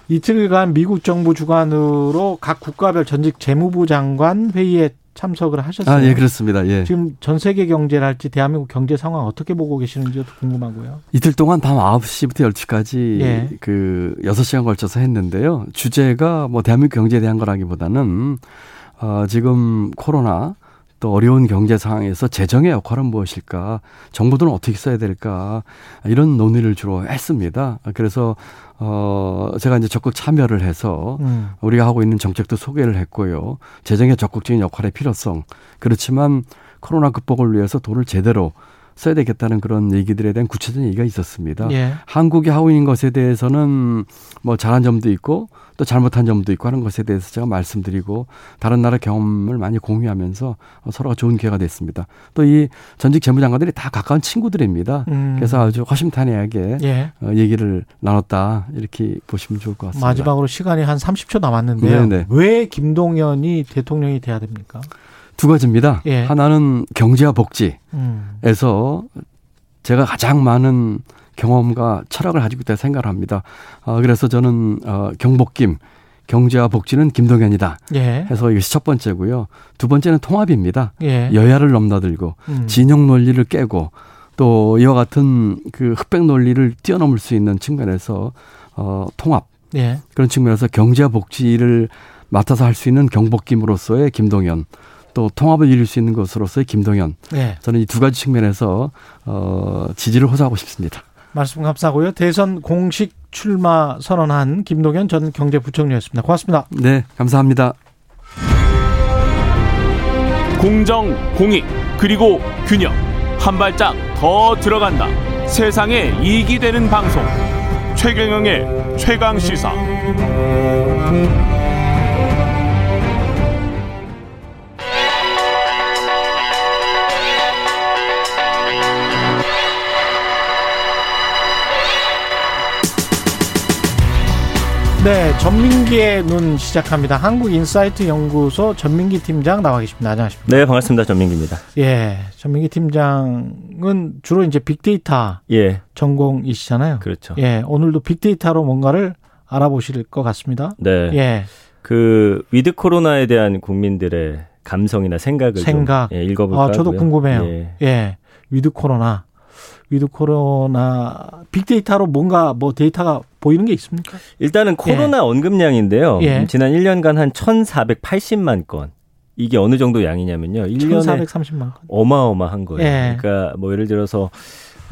이틀간 미국 정부 주관으로 각 국가별 전직 재무부 장관 회의에 참석을 하셨어요. 아, 예, 그렇습니다. 예. 지금 전 세계 경제랄지 대한민국 경제 상황 어떻게 보고 계시는지도 궁금하고요. 이틀 동안 밤 9시부터 10시까지 예. 그 6시간 걸쳐서 했는데요. 주제가 뭐 대한민국 경제에 대한 거라기보다는 어, 지금 코로나 또 어려운 경제 상황에서 재정의 역할은 무엇일까? 정부들은 어떻게 써야 될까? 이런 논의를 주로 했습니다. 그래서 어 제가 이제 적극 참여를 해서 음. 우리가 하고 있는 정책도 소개를 했고요. 재정의 적극적인 역할의 필요성. 그렇지만 코로나 극복을 위해서 돈을 제대로 써야 되겠다는 그런 얘기들에 대한 구체적인 얘기가 있었습니다. 예. 한국이 하고 있는 것에 대해서는 뭐 잘한 점도 있고 또 잘못한 점도 있고 하는 것에 대해서 제가 말씀드리고 다른 나라 경험을 많이 공유하면서 서로가 좋은 기회가 됐습니다. 또 이 전직 재무장관들이 다 가까운 친구들입니다. 음. 그래서 아주 허심탄회하게 예. 어, 얘기를 나눴다 이렇게 보시면 좋을 것 같습니다. 마지막으로 시간이 한 30초 남았는데요. 네네. 왜 김동연이 대통령이 돼야 됩니까? 두 가지입니다. 예. 하나는 경제와 복지에서 음. 제가 가장 많은 경험과 철학을 가지고 있다고 생각을 합니다. 어, 그래서 저는 어, 경복김 경제와 복지는 김동연이다 예. 해서 이것이 첫 번째고요. 두 번째는 통합입니다. 예. 여야를 넘나들고 음. 진영 논리를 깨고 또 이와 같은 그 흑백 논리를 뛰어넘을 수 있는 측면에서 어, 통합 예. 그런 측면에서 경제와 복지를 맡아서 할 수 있는 경복김으로서의 김동연 또 통합을 이룰 수 있는 것으로서의 김동연 예. 저는 이 두 가지 측면에서 어, 지지를 호소하고 싶습니다. 말씀 감사하고요. 대선 공식 출마 선언한 김동연 전 경제부총리였습니다. 고맙습니다. 네, 감사합니다. 공정, 공익, 그리고 균형. 한 발짝 더 들어간다. 세상에 이익이 되는 방송. 최경영의 최강 시사. 네, 전민기의 눈 시작합니다. 한국인사이트 연구소 전민기 팀장 나와 계십니다. 안녕하십니까? 네, 반갑습니다. 전민기입니다. 예, 전민기 팀장은 주로 이제 빅데이터 예, 전공이시잖아요. 그렇죠. 예, 오늘도 빅데이터로 뭔가를 알아보실 것 같습니다. 네. 예, 그 위드 코로나에 대한 국민들의 감성이나 생각을 생각. 좀, 예, 읽어볼까 아, 저도 하고요. 궁금해요. 예. 예, 위드 코로나. 위드 코로나 빅데이터로 뭔가 뭐 데이터가 보이는 게 있습니까? 일단은 코로나 언급량인데요. 예. 음, 지난 1년간 한 1,480만 건. 이게 어느 정도 양이냐면요. 1년에 1430만 건. 어마어마한 거예요. 예. 그러니까 뭐 예를 들어서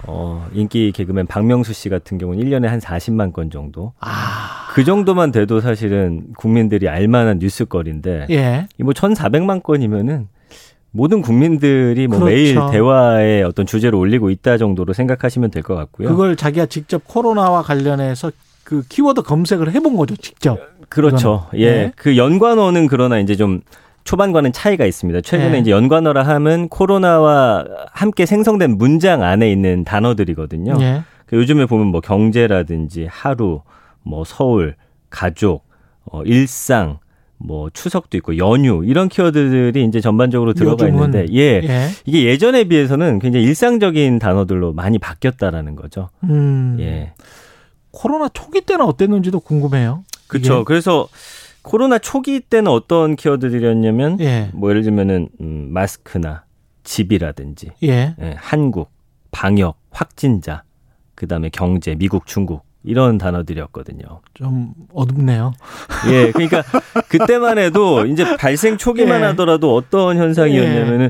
어, 인기 개그맨 박명수 씨 같은 경우는 1년에 한 40만 건 정도. 아, 그 정도만 돼도 사실은 국민들이 알만한 뉴스거리인데 예. 이뭐 1,400만 건이면은 모든 국민들이 뭐 그렇죠. 매일 대화의 어떤 주제로 올리고 있다 정도로 생각하시면 될 것 같고요. 그걸 자기가 직접 코로나와 관련해서 그 키워드 검색을 해본 거죠, 직접. 그렇죠. 이거는. 예. 네. 그 연관어는 그러나 이제 좀 초반과는 차이가 있습니다. 최근에 네. 이제 연관어라 함은 코로나와 함께 생성된 문장 안에 있는 단어들이거든요. 예. 그 요즘에 보면 뭐 경제라든지 하루, 뭐 서울, 가족, 어, 일상, 뭐 추석도 있고 연휴 이런 키워드들이 이제 전반적으로 들어가 요즘은. 있는데 예. 예. 이게 예전에 비해서는 굉장히 일상적인 단어들로 많이 바뀌었다라는 거죠. 음. 예. 코로나 초기 때는 어땠는지도 궁금해요. 그렇죠. 그래서 코로나 초기 때는 어떤 키워드들이었냐면 예. 뭐 예를 들면은 음, 마스크나 집이라든지 예. 예, 한국, 방역, 확진자, 그다음에 경제, 미국, 중국 이런 단어들이었거든요. 좀 어둡네요. 예, 그러니까 그때만 해도 이제 발생 초기만 예. 하더라도 어떤 현상이었냐면은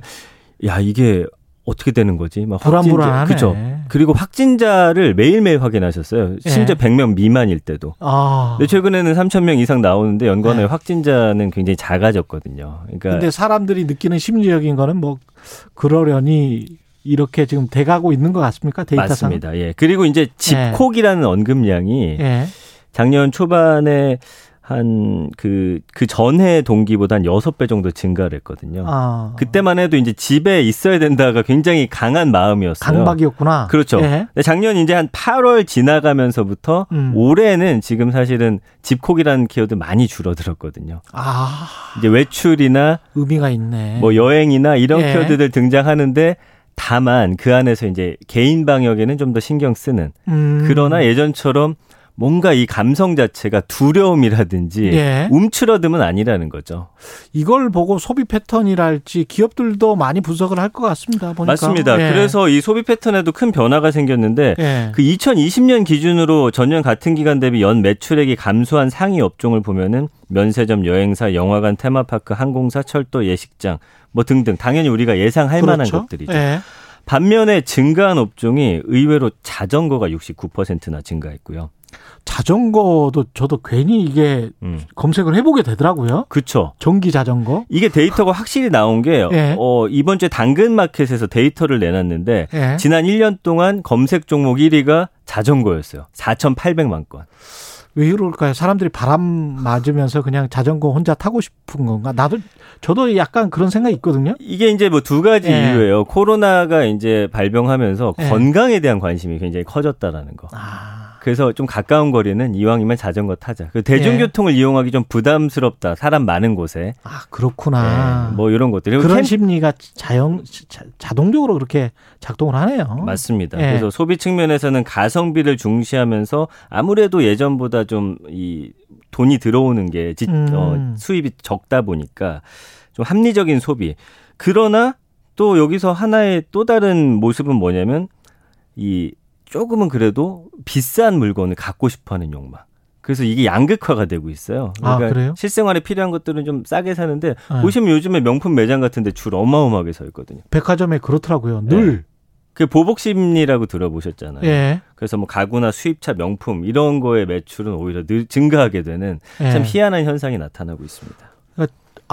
야 이게 어떻게 되는 거지? 막 불안불안하네. 그죠. 그리고 확진자를 매일매일 확인하셨어요. 심지어 예. 100명 미만일 때도. 아. 근데 최근에는 3천 명 이상 나오는데 연관어의 네. 확진자는 굉장히 작아졌거든요. 그러니까 근데 사람들이 느끼는 심리적인 거는 뭐 그러려니 이렇게 지금 돼가고 있는 것 같습니까? 데이터상. 맞습니다. 예. 그리고 이제 집콕이라는 언급량이 예. 작년 초반에 한그그 전해 동기보다 한 6배 정도 증가를 했거든요. 아. 그때만 해도 이제 집에 있어야 된다가 굉장히 강한 마음이었어요. 강박이었구나. 그렇죠. 예. 작년 이제 한 8월 지나가면서부터 음. 올해는 지금 사실은 집콕이라는 키워드 많이 줄어들었거든요. 아. 이제 외출이나 의미가 있네. 뭐 여행이나 이런 예. 키워드들 등장하는데 다만 그 안에서 이제 개인 방역에는 좀 더 신경 쓰는 음. 그러나 예전처럼 뭔가 이 감성 자체가 두려움이라든지 예. 움츠러듦은 아니라는 거죠. 이걸 보고 소비 패턴이랄지 기업들도 많이 분석을 할 것 같습니다. 보니까. 맞습니다. 예. 그래서 이 소비 패턴에도 큰 변화가 생겼는데 예. 그 2020년 기준으로 전년 같은 기간 대비 연 매출액이 감소한 상위 업종을 보면은 면세점, 여행사, 영화관, 테마파크, 항공사, 철도, 예식장 뭐 등등 당연히 우리가 예상할 만한 그렇죠. 것들이죠. 예. 반면에 증가한 업종이 의외로 자전거가 69%나 증가했고요. 자전거도 저도 괜히 이게 음. 검색을 해보게 되더라고요. 그렇죠. 전기 자전거. 이게 데이터가 확실히 나온 게 예. 어, 이번 주에 당근마켓에서 데이터를 내놨는데 예. 지난 1년 동안 검색 종목 1위가 자전거였어요. 4,800만 건. 왜 이럴까요? 사람들이 바람 맞으면서 그냥 자전거 혼자 타고 싶은 건가? 나도 저도 약간 그런 생각이 있거든요. 이게 이제 뭐 두 가지 예. 이유예요. 코로나가 이제 발병하면서 예. 건강에 대한 관심이 굉장히 커졌다라는 거. 아. 그래서 좀 가까운 거리는 이왕이면 자전거 타자. 그 대중교통을 이용하기 좀 부담스럽다. 사람 많은 곳에. 아 그렇구나. 예, 뭐 이런 것들. 그런 캠- 심리가 자연 자, 자동적으로 그렇게 작동을 하네요. 맞습니다. 예. 그래서 소비 측면에서는 가성비를 중시하면서 아무래도 예전보다 좀 이 돈이 들어오는 게 지- 음. 어, 수입이 적다 보니까 좀 합리적인 소비. 그러나 또 여기서 하나의 또 다른 모습은 뭐냐면 이 조금은 그래도 비싼 물건을 갖고 싶어하는 욕망. 그래서 이게 양극화가 되고 있어요. 아, 그러니까 그래요? 실생활에 필요한 것들은 좀 싸게 사는데 네. 보시면 요즘에 명품 매장 같은데 줄 어마어마하게 서 있거든요. 백화점에 그렇더라고요. 늘. 그 보복 심리라고 들어보셨잖아요. 예. 그래서 뭐 가구나 수입차 명품 이런 거의 매출은 오히려 늘 증가하게 되는 예. 참 희한한 현상이 나타나고 있습니다.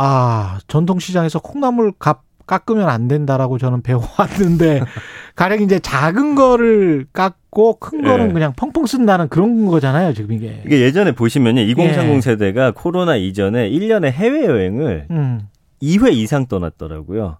아 전통 시장에서 콩나물 값 깎으면 안 된다라고 저는 배워왔는데 가령 이제 작은 거를 깎고 큰 거는 예. 그냥 펑펑 쓴다는 그런 거잖아요, 지금 이게. 이게 예전에 보시면요. 2030 예. 세대가 코로나 이전에 1년에 해외 여행을 음. 2회 이상 떠났더라고요.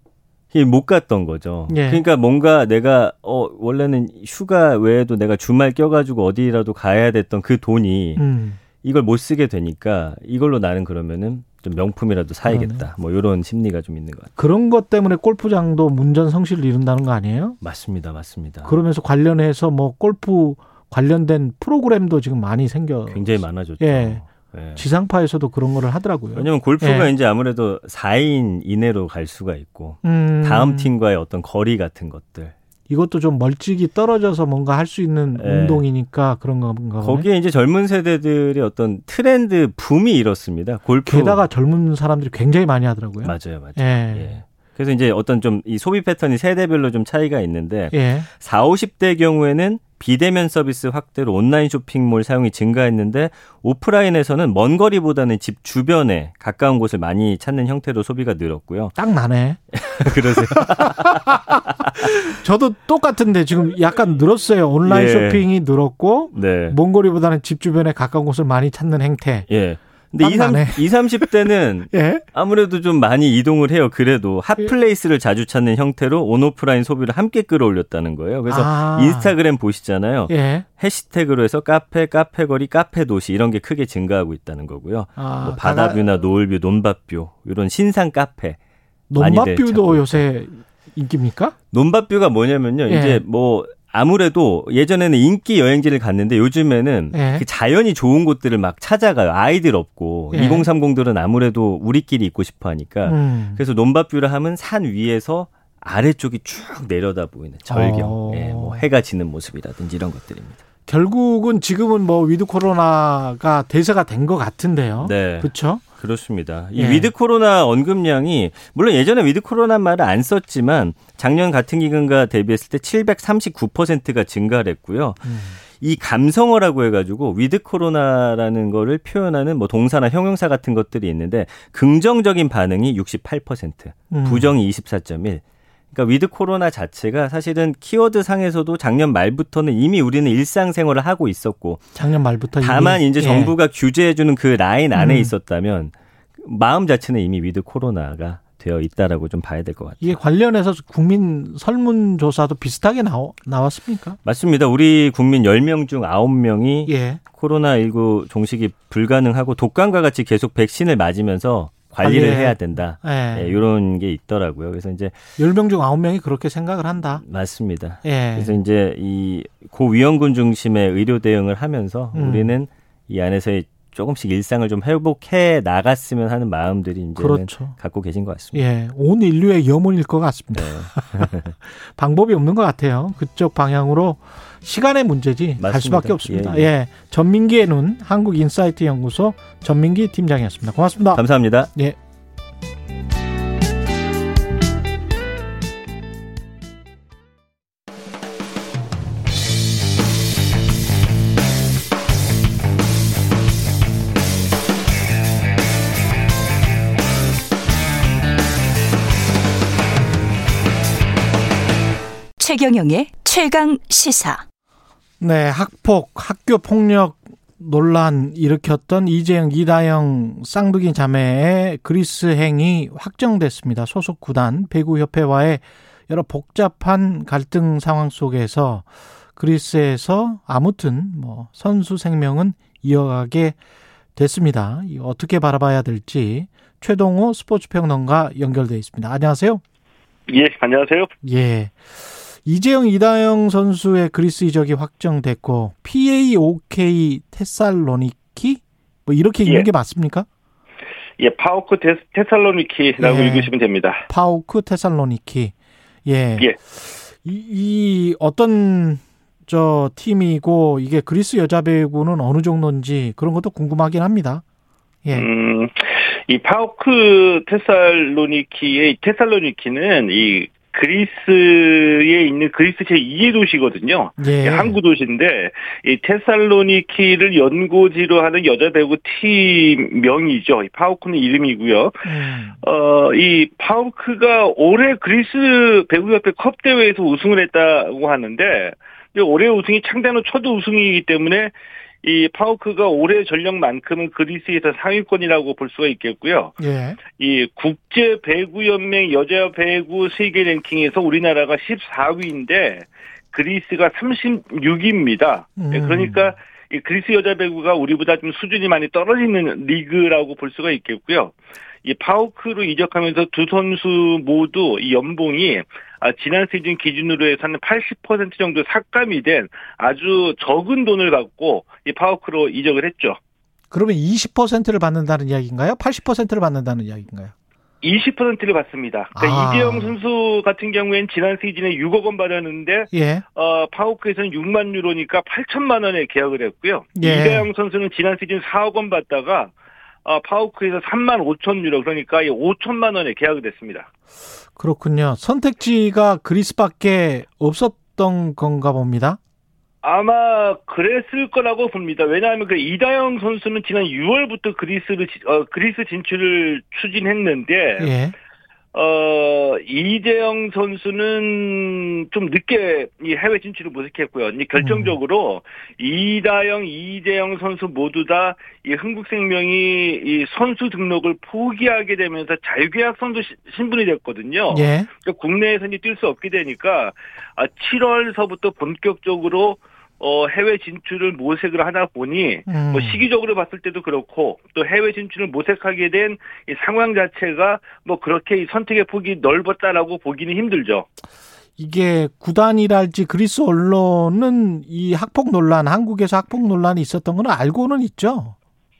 못 갔던 거죠. 예. 그러니까 뭔가 내가 어 원래는 휴가 외에도 내가 주말 껴가지고 어디라도 가야 됐던 그 돈이 음. 이걸 못 쓰게 되니까 이걸로 나는 그러면은 좀 명품이라도 사야겠다. 그러네. 뭐 이런 심리가 좀 있는 것 같아요. 그런 것 때문에 골프장도 문전성시를 이룬다는 거 아니에요? 맞습니다, 맞습니다. 그러면서 관련해서 뭐 골프 관련된 프로그램도 지금 많이 생겨. 굉장히 많아졌죠. 예. 예. 지상파에서도 그런 거를 하더라고요. 왜냐면 골프가 예. 이제 아무래도 4인 이내로 갈 수가 있고 음. 다음 팀과의 어떤 거리 같은 것들 이것도 좀 멀찍이 떨어져서 뭔가 할 수 있는 예. 운동이니까 그런 건가 보네. 거기에 이제 젊은 세대들의 어떤 트렌드 붐이 일었습니다. 골프 게다가 젊은 사람들이 굉장히 많이 하더라고요. 맞아요, 맞아요. 예. 예. 그래서 이제 어떤 좀 이 소비 패턴이 세대별로 좀 차이가 있는데 예. 4, 50대 경우에는 비대면 서비스 확대로 온라인 쇼핑몰 사용이 증가했는데 오프라인에서는 먼 거리보다는 집 주변에 가까운 곳을 많이 찾는 형태로 소비가 늘었고요. 딱 나네. 그러세요? 저도 똑같은데 지금 약간 늘었어요. 온라인 예. 쇼핑이 늘었고 네. 먼 거리보다는 집 주변에 가까운 곳을 많이 찾는 행태. 예. 근데 딱 20, 나네. 20, 30대는 예. 아무래도 좀 많이 이동을 해요. 그래도 핫플레이스를 자주 찾는 형태로 온오프라인 소비를 함께 끌어올렸다는 거예요. 그래서 아. 인스타그램 보시잖아요. 예. 해시태그로 해서 카페, 카페거리, 카페도시 이런 게 크게 증가하고 있다는 거고요. 아, 뭐 바다뷰나 노을뷰, 논밭뷰 이런 신상 카페. 논밭뷰도 요새 인기입니까? 논밭뷰가 뭐냐면요. 예. 이제 뭐 아무래도 예전에는 인기 여행지를 갔는데 요즘에는 예. 그 자연이 좋은 곳들을 막 찾아가요. 아이들 없고 예. 2030들은 아무래도 우리끼리 있고 싶어 하니까 음. 그래서 논밭뷰를 하면 산 위에서 아래쪽이 쭉 내려다 보이는 절경, 어. 예, 뭐 해가 지는 모습이라든지 이런 것들입니다. 결국은 지금은 뭐 위드 코로나가 대세가 된 것 같은데요. 네. 그렇죠? 그렇습니다. 이 예. 위드 코로나 언급량이 물론 예전에 위드 코로나 말을 안 썼지만 작년 같은 기간과 대비했을 때 739%가 증가를 했고요. 음. 이 감성어라고 해가지고 위드 코로나라는 거를 표현하는 뭐 동사나 형용사 같은 것들이 있는데 긍정적인 반응이 68%, 음. 부정이 24.1. 그러니까 위드 코로나 자체가 사실은 키워드 상에서도 작년 말부터는 이미 우리는 일상생활을 하고 있었고 작년 말부터 다만 이미, 이제 예. 정부가 규제해주는 그 라인 안에 음. 있었다면 마음 자체는 이미 위드 코로나가 되어 있다라고 좀 봐야 될 것 같아요. 이게 관련해서 국민 설문조사도 비슷하게 나오, 나왔습니까? 맞습니다. 우리 국민 10명 중 9명이 예. 코로나19 종식이 불가능하고 독감과 같이 계속 백신을 맞으면서 관리를 해야 된다. 예. 예, 이런 게 있더라고요. 그래서 이제 10명 중 9명이 그렇게 생각을 한다. 맞습니다. 예. 그래서 이제 이 고위험군 중심의 의료 대응을 하면서 음. 우리는 이 안에서의 조금씩 일상을 좀 회복해 나갔으면 하는 마음들이 이제는 그렇죠. 갖고 계신 것 같습니다. 예. 온 인류의 염원일 것 같습니다. 네. 방법이 없는 것 같아요. 그쪽 방향으로 시간의 문제지 갈 맞습니다. 수밖에 없습니다. 예, 예, 예. 전민기의 눈 한국인사이트 연구소 전민기 팀장이었습니다. 고맙습니다. 감사합니다. 예. 최경영의 최강 시사. 네, 학폭, 학교 폭력 논란 일으켰던 이재영, 이다영 쌍둥이 자매의 그리스행이 확정됐습니다. 소속 구단 배구협회와의 여러 복잡한 갈등 상황 속에서 그리스에서 아무튼 뭐 선수 생명은 이어가게 됐습니다. 이 어떻게 바라봐야 될지 최동호 스포츠 평론가 연결돼 있습니다. 안녕하세요. 예, 안녕하세요. 예. 이재영, 이다영 선수의 그리스 이적이 확정됐고 PAOK 테살로니키 뭐 이렇게 읽는 예. 게 맞습니까? 예, 파오크 테, 테살로니키라고 예. 읽으시면 됩니다. 파오크 테살로니키. 예. 예. 이, 이 어떤 저 팀이고 이게 그리스 여자 배구는 어느 정도인지 그런 것도 궁금하긴 합니다. 예. 음, 이 파오크 테살로니키의 테살로니키는 이 그리스에 있는 그리스 제 2의 도시거든요. 예. 항구 도시인데 이 테살로니키를 연고지로 하는 여자 배구 팀 명이죠. 이 파우크는 이름이고요. 음. 어, 이 파우크가 올해 그리스 배구협회 컵 대회에서 우승을 했다고 하는데 이 올해 우승이 창단 후 첫 우승이기 때문에 이 파우크가 올해 전력만큼은 그리스에서 상위권이라고 볼 수가 있겠고요. 예. 이 국제 배구 연맹 여자 배구 세계 랭킹에서 우리나라가 14위인데 그리스가 36위입니다. 음. 그러니까 이 그리스 여자 배구가 우리보다 좀 수준이 많이 떨어지는 리그라고 볼 수가 있겠고요. 이 파우크로 이적하면서 두 선수 모두 이 연봉이 아, 지난 시즌 기준으로 해서는 80% 정도 삭감이 된 아주 적은 돈을 갖고 이 파우크로 이적을 했죠. 그러면 20%를 받는다는 이야기인가요? 80%를 받는다는 이야기인가요? 20%를 받습니다. 그러니까 아. 이재영 선수 같은 경우에는 지난 시즌에 6억 원 받았는데 예. 어, 파우크에서는 6만 유로니까 8천만 원에 계약을 했고요. 예. 이재영 선수는 지난 시즌 4억 원 받다가 어, 파우크에서 3만 5천 유로 그러니까 5천만 원에 계약을 됐습니다. 그렇군요. 선택지가 그리스밖에 없었던 건가 봅니다. 아마 그랬을 거라고 봅니다. 왜냐하면 그 이다영 선수는 지난 6월부터 그리스를 지- 어, 그리스 진출을 추진했는데 예. 어, 이재영 선수는 좀 늦게 이 해외 진출을 모색했고요. 결정적으로 이다영, 이재영 선수 모두 다 이 흥국생명이 이 선수 등록을 포기하게 되면서 자유계약 선수 시- 신분이 됐거든요. 예. 그러니까 국내에서 이제 뛸수 없게 되니까 아, 7월서부터 본격적으로 어, 해외 진출을 모색을 하다 보니 음. 뭐 시기적으로 봤을 때도 그렇고 또 해외 진출을 모색하게 된 이 상황 자체가 뭐 그렇게 이 선택의 폭이 넓었다라고 보기는 힘들죠. 이게 구단이랄지 그리스 언론은 이 학폭 논란, 한국에서 학폭 논란이 있었던 건 알고는 있죠.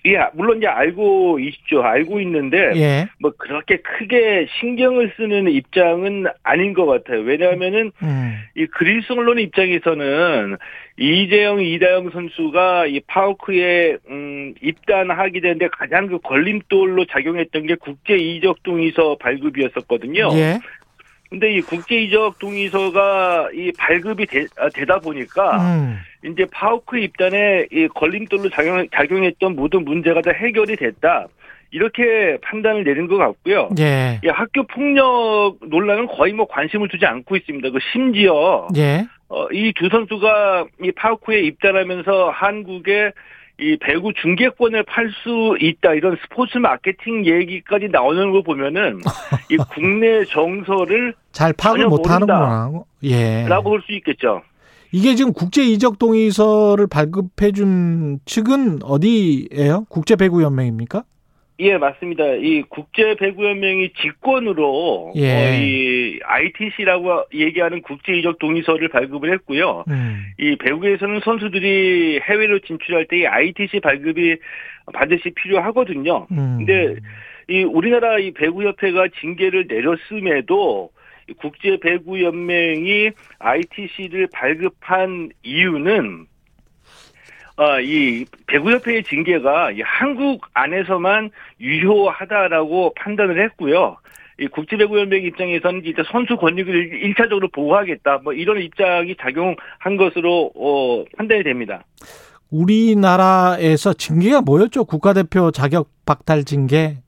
예, 물론 이제 알고 있죠. 알고 있는데 예. 뭐 그렇게 크게 신경을 쓰는 입장은 아닌 것 같아요. 왜냐하면은 음. 이 그리스 언론 입장에서는 이재영, 이다영 선수가 이 파우크에 음, 입단하게 되는데 가장 그 걸림돌로 작용했던 게 국제 이적 동의서 발급이었었거든요. 예. 근데 이 국제 이적 동의서가 이 발급이 되, 다 보니까 음. 이제 파우크 입단에 이 걸림돌로 작용, 작용했던 모든 문제가 다 해결이 됐다. 이렇게 판단을 내린 것 같고요. 예. 이 학교 폭력 논란은 거의 뭐 관심을 두지 않고 있습니다. 그 심지어 예. 이두 선수가 이 파우크에 입단하면서 한국에 이 배구 중계권을 팔 수 있다 이런 스포츠 마케팅 얘기까지 나오는 걸 보면은 이 국내 정서를 잘 파악을 전혀 못 하는구나. 예. 라고 볼 수 있겠죠. 이게 지금 국제 이적 동의서를 발급해 준 측은 어디예요? 국제 배구 연맹입니까? 예, 맞습니다. 이 국제 배구 연맹이 직권으로 예. 어, 이 ITC라고 얘기하는 국제 이적 동의서를 발급을 했고요. 음. 이 배구에서는 선수들이 해외로 진출할 때 이 ITC 발급이 반드시 필요하거든요. 음. 근데 이 우리나라 이 배구 협회가 징계를 내렸음에도 이 국제 배구 연맹이 ITC를 발급한 이유는 어, 이 배구협회의 징계가 이 한국 안에서만 유효하다라고 판단을 했고요. 이 국제배구연맹 입장에서는 이제 선수 권익을 일차적으로 보호하겠다, 뭐 이런 입장이 작용한 것으로 어, 판단이 됩니다. 우리나라에서 징계가 뭐였죠? 국가대표 자격 박탈 징계.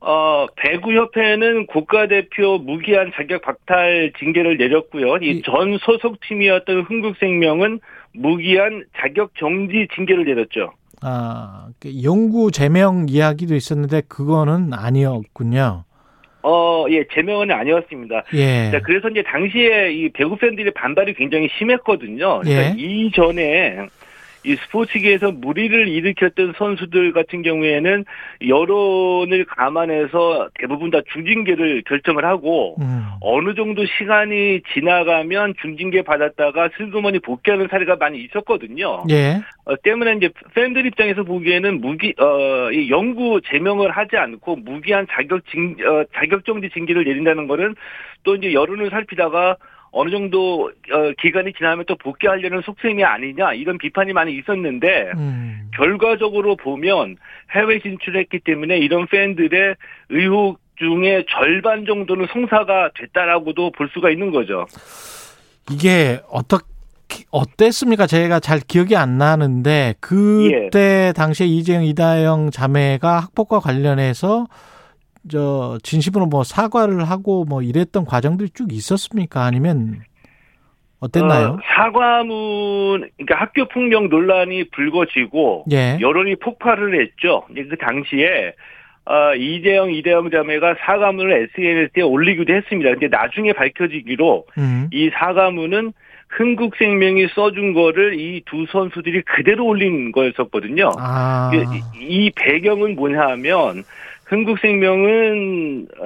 어, 배구협회는 국가대표 무기한 자격 박탈 징계를 내렸고요. 이 전 소속팀이었던 흥국생명은 무기한 자격 정지 징계를 내렸죠. 아, 그 영구 제명 이야기도 있었는데 그거는 아니었군요. 어, 예, 제명은 아니었습니다. 예. 자, 그래서 이제 당시에 이 배구 팬들의 반발이 굉장히 심했거든요. 그러니까 예. 이전에 이 스포츠계에서 무리를 일으켰던 선수들 같은 경우에는 여론을 감안해서 대부분 다 중징계를 결정을 하고 음. 어느 정도 시간이 지나가면 중징계 받았다가 슬그머니 복귀하는 사례가 많이 있었거든요. 예. 어, 때문에 이제 팬들 입장에서 보기에는 무기 어, 이 영구 제명을 하지 않고 무기한 자격 징 어, 자격 정지 징계를 내린다는 거는 또 이제 여론을 살피다가 어느 정도 어, 기간이 지나면 또 복귀하려는 속셈이 아니냐 이런 비판이 많이 있었는데 음. 결과적으로 보면 해외 진출했기 때문에 이런 팬들의 의혹 중에 절반 정도는 성사가 됐다라고도 볼 수가 있는 거죠. 이게 어떻게 어땠습니까? 제가 잘 기억이 안 나는데 그때 당시에 이재영 이다영 자매가 학폭과 관련해서 저 진심으로 뭐 사과를 하고 뭐 이랬던 과정들이 쭉 있었습니까? 아니면 어땠나요? 어, 사과문, 그러니까 학교 폭력 논란이 불거지고 예. 여론이 폭발을 했죠. 그 당시에 어, 이재영, 이대영 자매가 사과문을 SNS에 올리기도 했습니다. 근데 나중에 밝혀지기로 음. 이 사과문은 흥국생명이 써준 거를 이 두 선수들이 그대로 올린 거였었거든요. 아. 이, 이 배경은 뭐냐 하면 흥국생명은 어,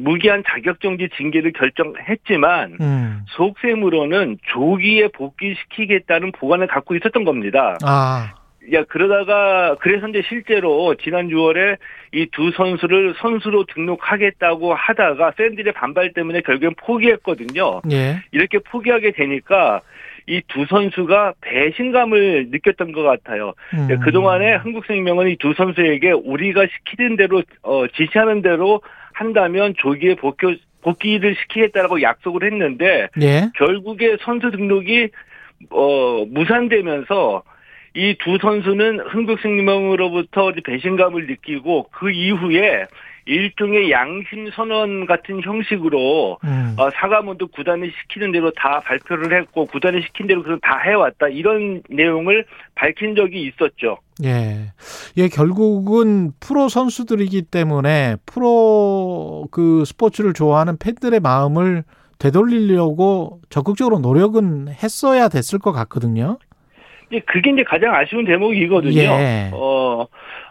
무기한 자격정지 징계를 결정했지만 음. 속셈으로는 조기에 복귀시키겠다는 보관을 갖고 있었던 겁니다. 아. 야 그러다가 그래서 이제 실제로 지난 6월에 이 두 선수를 선수로 등록하겠다고 하다가 팬들의 반발 때문에 결국엔 포기했거든요. 예. 이렇게 포기하게 되니까 이 두 선수가 배신감을 느꼈던 것 같아요. 음. 네, 그동안에 한국생명은 이 두 선수에게 우리가 시키는 대로 어, 지시하는 대로 한다면 조기에 복귀, 복귀를 시키겠다라고 약속을 했는데 예. 결국에 선수 등록이 어, 무산되면서 이 두 선수는 흥국생명으로부터 배신감을 느끼고 그 이후에 일종의 양심 선언 같은 형식으로 음. 어, 사과문도 구단이 시키는 대로 다 발표를 했고 구단이 시킨 대로 그럼 다 해왔다 이런 내용을 밝힌 적이 있었죠. 예. 예, 결국은 프로 선수들이기 때문에 프로 그 스포츠를 좋아하는 팬들의 마음을 되돌리려고 적극적으로 노력은 했어야 됐을 것 같거든요. 이제 그게 이제 가장 아쉬운 대목이거든요. 예. 어,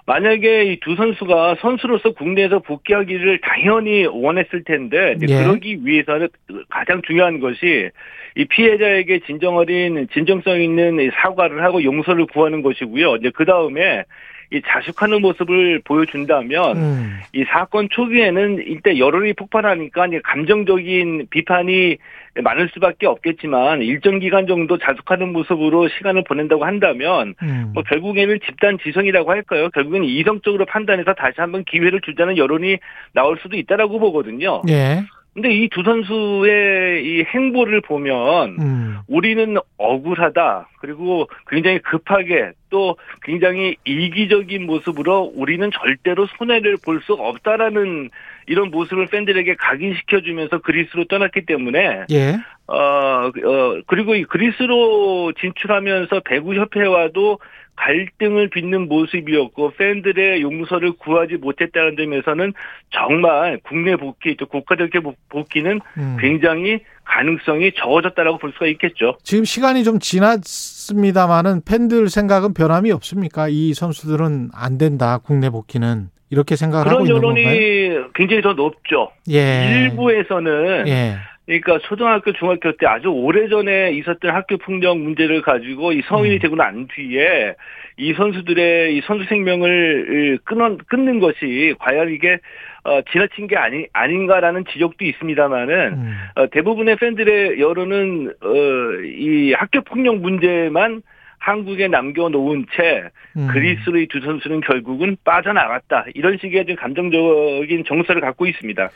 만약에 이 두 선수가 선수로서 국내에서 복귀하기를 당연히 원했을 텐데, 예. 그러기 위해서는 가장 중요한 것이 이 피해자에게 진정 어린, 진정성 있는 이 사과를 하고 용서를 구하는 것이고요. 이제 그 다음에 이 자숙하는 모습을 보여준다면, 음. 이 사건 초기에는 일대 여론이 폭발하니까 이제 감정적인 비판이 많을 수밖에 없겠지만 일정 기간 정도 자숙하는 모습으로 시간을 보낸다고 한다면 음. 뭐 결국에는 집단 지성이라고 할까요? 결국엔 이성적으로 판단해서 다시 한번 기회를 주자는 여론이 나올 수도 있다라고 보거든요. 예. 근데 이 두 선수의 이 행보를 보면 음. 우리는 억울하다. 그리고 굉장히 급하게 또 굉장히 이기적인 모습으로 우리는 절대로 손해를 볼 수 없다라는 이런 모습을 팬들에게 각인시켜주면서 그리스로 떠났기 때문에 예. 어, 어, 그리고 이 그리스로 진출하면서 배구 협회와도 갈등을 빚는 모습이었고 팬들의 용서를 구하지 못했다는 점에서는 정말 국내 복귀 또 국가대표 복귀는 음. 굉장히 가능성이 적어졌다라고 볼 수가 있겠죠. 지금 시간이 좀 지났습니다만은 팬들 생각은 변함이 없습니까? 이 선수들은 안 된다. 국내 복귀는 이렇게 생각을 하고 그런 있는 건가요? 여론이 굉장히 더 높죠. 예. 일부에서는 예. 그러니까 초등학교, 중학교 때 아주 오래전에 있었던 학교 폭력 문제를 가지고 이 성인이 음. 되고 난 뒤에 이 선수들의 이 선수 생명을 끊어, 끊는 것이 과연 이게 어, 지나친 게 아니, 아닌가라는 지적도 있습니다만은 음. 어, 대부분의 팬들의 여론은 어, 이 학교 폭력 문제만 한국에 남겨놓은 채 음. 그리스로 이두 선수는 결국은 빠져나갔다 이런 식의 좀 감정적인 정서를 갖고 있습니다.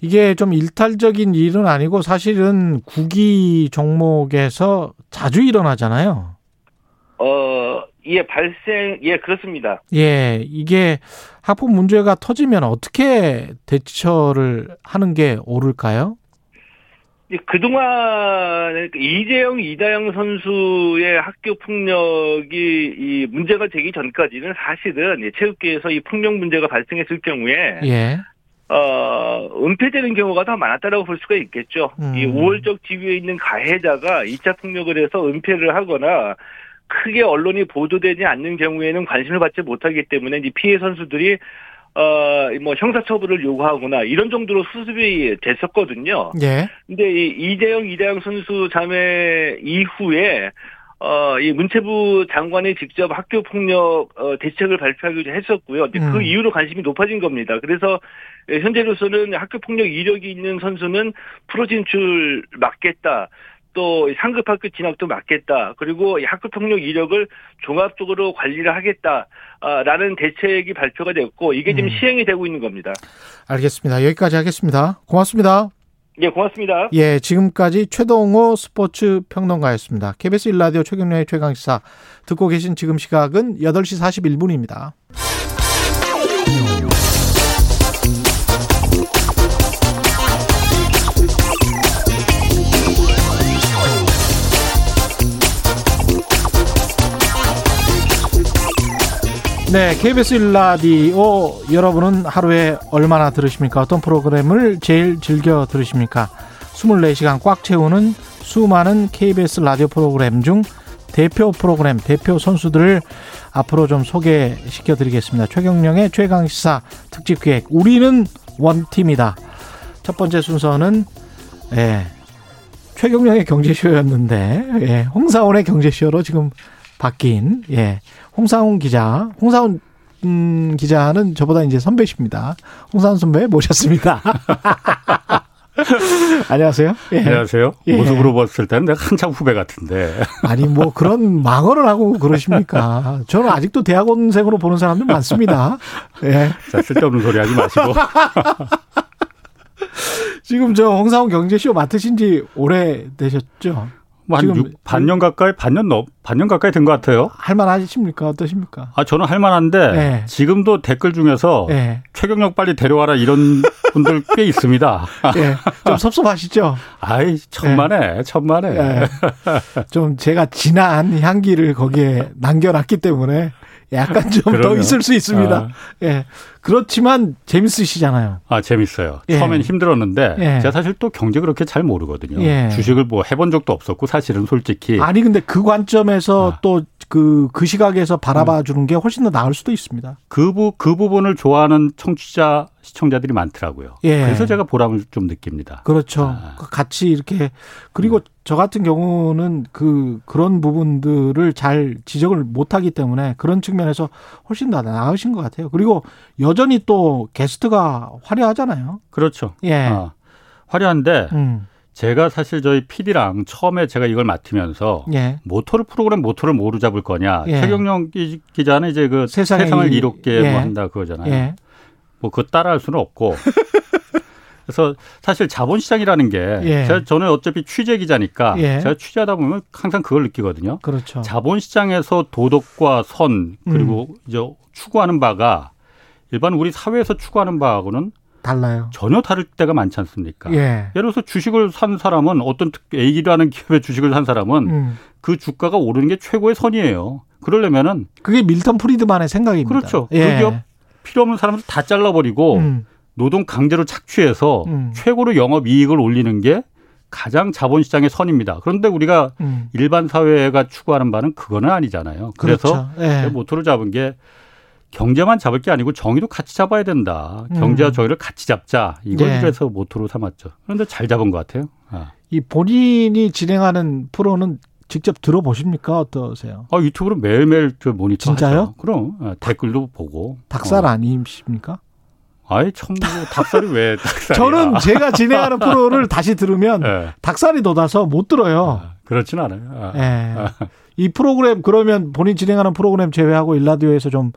이게 좀 일탈적인 일은 아니고 사실은 구기 종목에서 자주 일어나잖아요. 어, 예, 발생, 예, 그렇습니다. 예, 이게 학폭 문제가 터지면 어떻게 대처를 하는 게 옳을까요? 예, 그동안 이재영, 이다영 선수의 학교 폭력이 이 문제가 되기 전까지는 사실은 예, 체육계에서 이 폭력 문제가 발생했을 경우에 예. 어, 은폐되는 경우가 더 많았다라고 볼 수가 있겠죠. 음. 이 우월적 지위에 있는 가해자가 2차 폭력을 해서 은폐를 하거나 크게 언론이 보도되지 않는 경우에는 관심을 받지 못하기 때문에 이 피해 선수들이 어, 뭐 형사처벌을 요구하거나 이런 정도로 수습이 됐었거든요. 예. 근데 이 이재영, 이대영 선수 자매 이후에 어, 이 문체부 장관이 직접 학교 폭력 어, 대책을 발표하기도 했었고요. 그 음. 이후로 관심이 높아진 겁니다. 그래서 예, 현재로서는 학교 폭력 이력이 있는 선수는 프로 진출 막겠다. 또 상급 학교 진학도 막겠다. 그리고 이 학교 폭력 이력을 종합적으로 관리를 하겠다라는 대책이 발표가 됐고 이게 지금 음. 시행이 되고 있는 겁니다. 알겠습니다. 여기까지 하겠습니다. 고맙습니다. 예, 고맙습니다. 예, 지금까지 최동호 스포츠 평론가였습니다. KBS 1라디오 최경련의 최강시사 듣고 계신 지금 시각은 8시 41분입니다. 네, KBS 1라디오 여러분은 하루에 얼마나 들으십니까? 어떤 프로그램을 제일 즐겨 들으십니까? 24시간 꽉 채우는 수많은 KBS 라디오 프로그램 중 대표 프로그램, 대표 선수들을 앞으로 좀 소개시켜 드리겠습니다. 최경령의 최강 시사 특집 기획. 우리는 원팀이다. 첫 번째 순서는, 예, 최경령의 경제쇼였는데, 예, 홍사원의 경제쇼로 지금 바뀐, 예, 홍사훈 기자, 홍사훈 음, 기자는 저보다 이제 선배십니다. 홍사훈 선배 모셨습니다. 안녕하세요. 예. 안녕하세요. 예. 모습으로 봤을 때는 내가 한참 후배 같은데. 아니 뭐 그런 망언을 하고 그러십니까? 저는 아직도 대학원생으로 보는 사람들 많습니다. 예. 자, 쓸데없는 소리 하지 마시고. 지금 저 홍사훈 경제쇼 맡으신 지 오래 되셨죠? 뭐한 지금 6, 반년 가까이, 반년 넘, 반년 가까이 된 것 같아요. 할만하십니까? 어떠십니까? 아, 저는 할만한데, 예. 지금도 댓글 중에서 예. 최경력 빨리 데려와라 이런 분들 꽤 있습니다. 예. 좀 섭섭하시죠? 아이, 천만에, 천만에. 예. 좀 제가 진한 향기를 거기에 남겨놨기 때문에 약간 좀 더. 있을 수 있습니다. 아. 예. 그렇지만 재밌으시잖아요. 아, 재밌어요. 예. 처음엔 힘들었는데, 예. 제가 사실 또 경제 그렇게 잘 모르거든요. 예. 주식을 뭐 해본 적도 없었고, 사실은 솔직히. 아니 근데 그 관점에서 아. 또 그 그 시각에서 바라봐 주는 게 훨씬 더 나을 수도 있습니다. 그, 부, 그 부분을 좋아하는 청취자, 시청자들이 많더라고요. 예. 그래서 제가 보람을 좀 느낍니다. 그렇죠. 아. 같이 이렇게 그리고 저 같은 경우는 그 그런 부분들을 잘 지적을 못 하기 때문에 그런 측면에서 훨씬 더 나으신 것 같아요. 그리고 여전히 또 게스트가 화려하잖아요. 그렇죠. 예. 아, 화려한데 음. 제가 사실 저희 PD랑 처음에 제가 이걸 맡으면서 예. 모토를 프로그램 모토를 뭐로 잡을 거냐. 예. 최경영 기- 기자는 이제 그 세상의 세상을 이- 이롭게 예. 뭐 한다 그거잖아요. 예. 뭐 그거 따라할 수는 없고. 그래서 사실 자본시장이라는 게 예. 제가 저는 어차피 취재 기자니까 예. 제가 취재하다 보면 항상 그걸 느끼거든요. 그렇죠. 자본시장에서 도덕과 선 그리고 음. 이제 추구하는 바가 일반 우리 사회에서 추구하는 바하고는 달라요. 전혀 다를 때가 많지 않습니까? 예. 예를 들어서 주식을 산 사람은 어떤 특- A라는 기업의 주식을 산 사람은 음. 그 주가가 오르는 게 최고의 선이에요. 그러려면은 그게 밀턴 프리드만의 생각입니다. 그렇죠. 예. 그 기업 필요 없는 사람들 다 잘라버리고 음. 노동 강제로 착취해서 음. 최고로 영업 이익을 올리는 게 가장 자본시장의 선입니다. 그런데 우리가 음. 일반 사회가 추구하는 바는 그거는 아니잖아요. 그래서 그렇죠. 예. 제 모토를 잡은 게 경제만 잡을 게 아니고 정의도 같이 잡아야 된다. 경제와 음. 정의를 같이 잡자. 이걸 네. 그래서 모토로 삼았죠. 그런데 잘 잡은 것 같아요. 아. 이 본인이 진행하는 프로는 직접 들어보십니까? 어떠세요? 아, 유튜브로 매일매일 저 모니터 진짜요? 하죠. 그럼 아, 댓글도 보고. 닭살 어. 아니십니까? 아이 참 뭐, 닭살이 왜 닭살이야? 저는 제가 진행하는 프로를 다시 들으면 예. 닭살이 돋아서 못 들어요. 아, 그렇진 않아요. 아. 예. 이 프로그램 그러면 본인 진행하는 프로그램 제외하고 일라디오에서 좀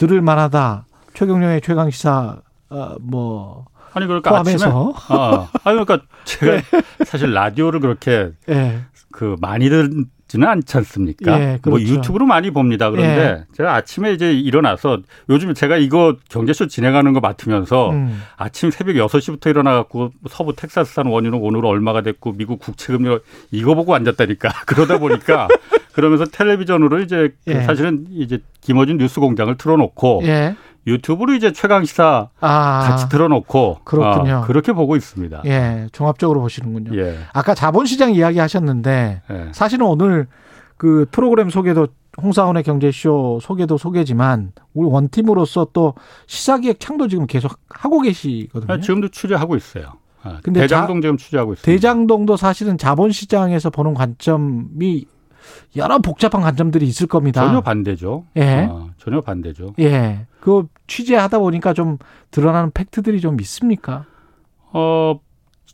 들을 만하다. 최경영의 최강 시사 어, 뭐 아니 그러니까 포함해서 아침에 아, 아니 그러니까 제가 사실 라디오를 그렇게 예. 그 많이 듣지는 않지 않습니까? 예, 뭐 그렇죠. 유튜브로 많이 봅니다. 그런데 제가 아침에 이제 일어나서 요즘 제가 이거 경제쇼 진행하는 거 맡으면서 음. 아침 새벽 6시부터 일어나 갖고 서부 텍사스산 원유는 오늘 얼마가 됐고 미국 국채 금리 이거 보고 앉았다니까. 그러다 보니까 그러면서 텔레비전으로 이제 그 예. 사실은 이제 김어준 뉴스 공장을 틀어 놓고 예. 유튜브로 이제 최강 시사 아. 같이 틀어 놓고 그렇군요. 어, 그렇게 보고 있습니다. 예. 종합적으로 보시는군요. 예. 아까 자본시장 이야기 하셨는데 예. 사실은 오늘 그 프로그램 소개도 홍사원의 경제쇼 소개도 소개지만 우리 원팀으로서 또 시사기획 창도 지금 계속 하고 계시거든요. 아, 지금도 취재하고 있어요. 아, 근데 대장동 지금 취재하고 있습니다. 대장동도 사실은 자본시장에서 보는 관점이 여러 복잡한 관점들이 있을 겁니다. 전혀 반대죠. 예. 아, 전혀 반대죠. 예. 그 취재하다 보니까 좀 드러나는 팩트들이 좀 있습니까? 어,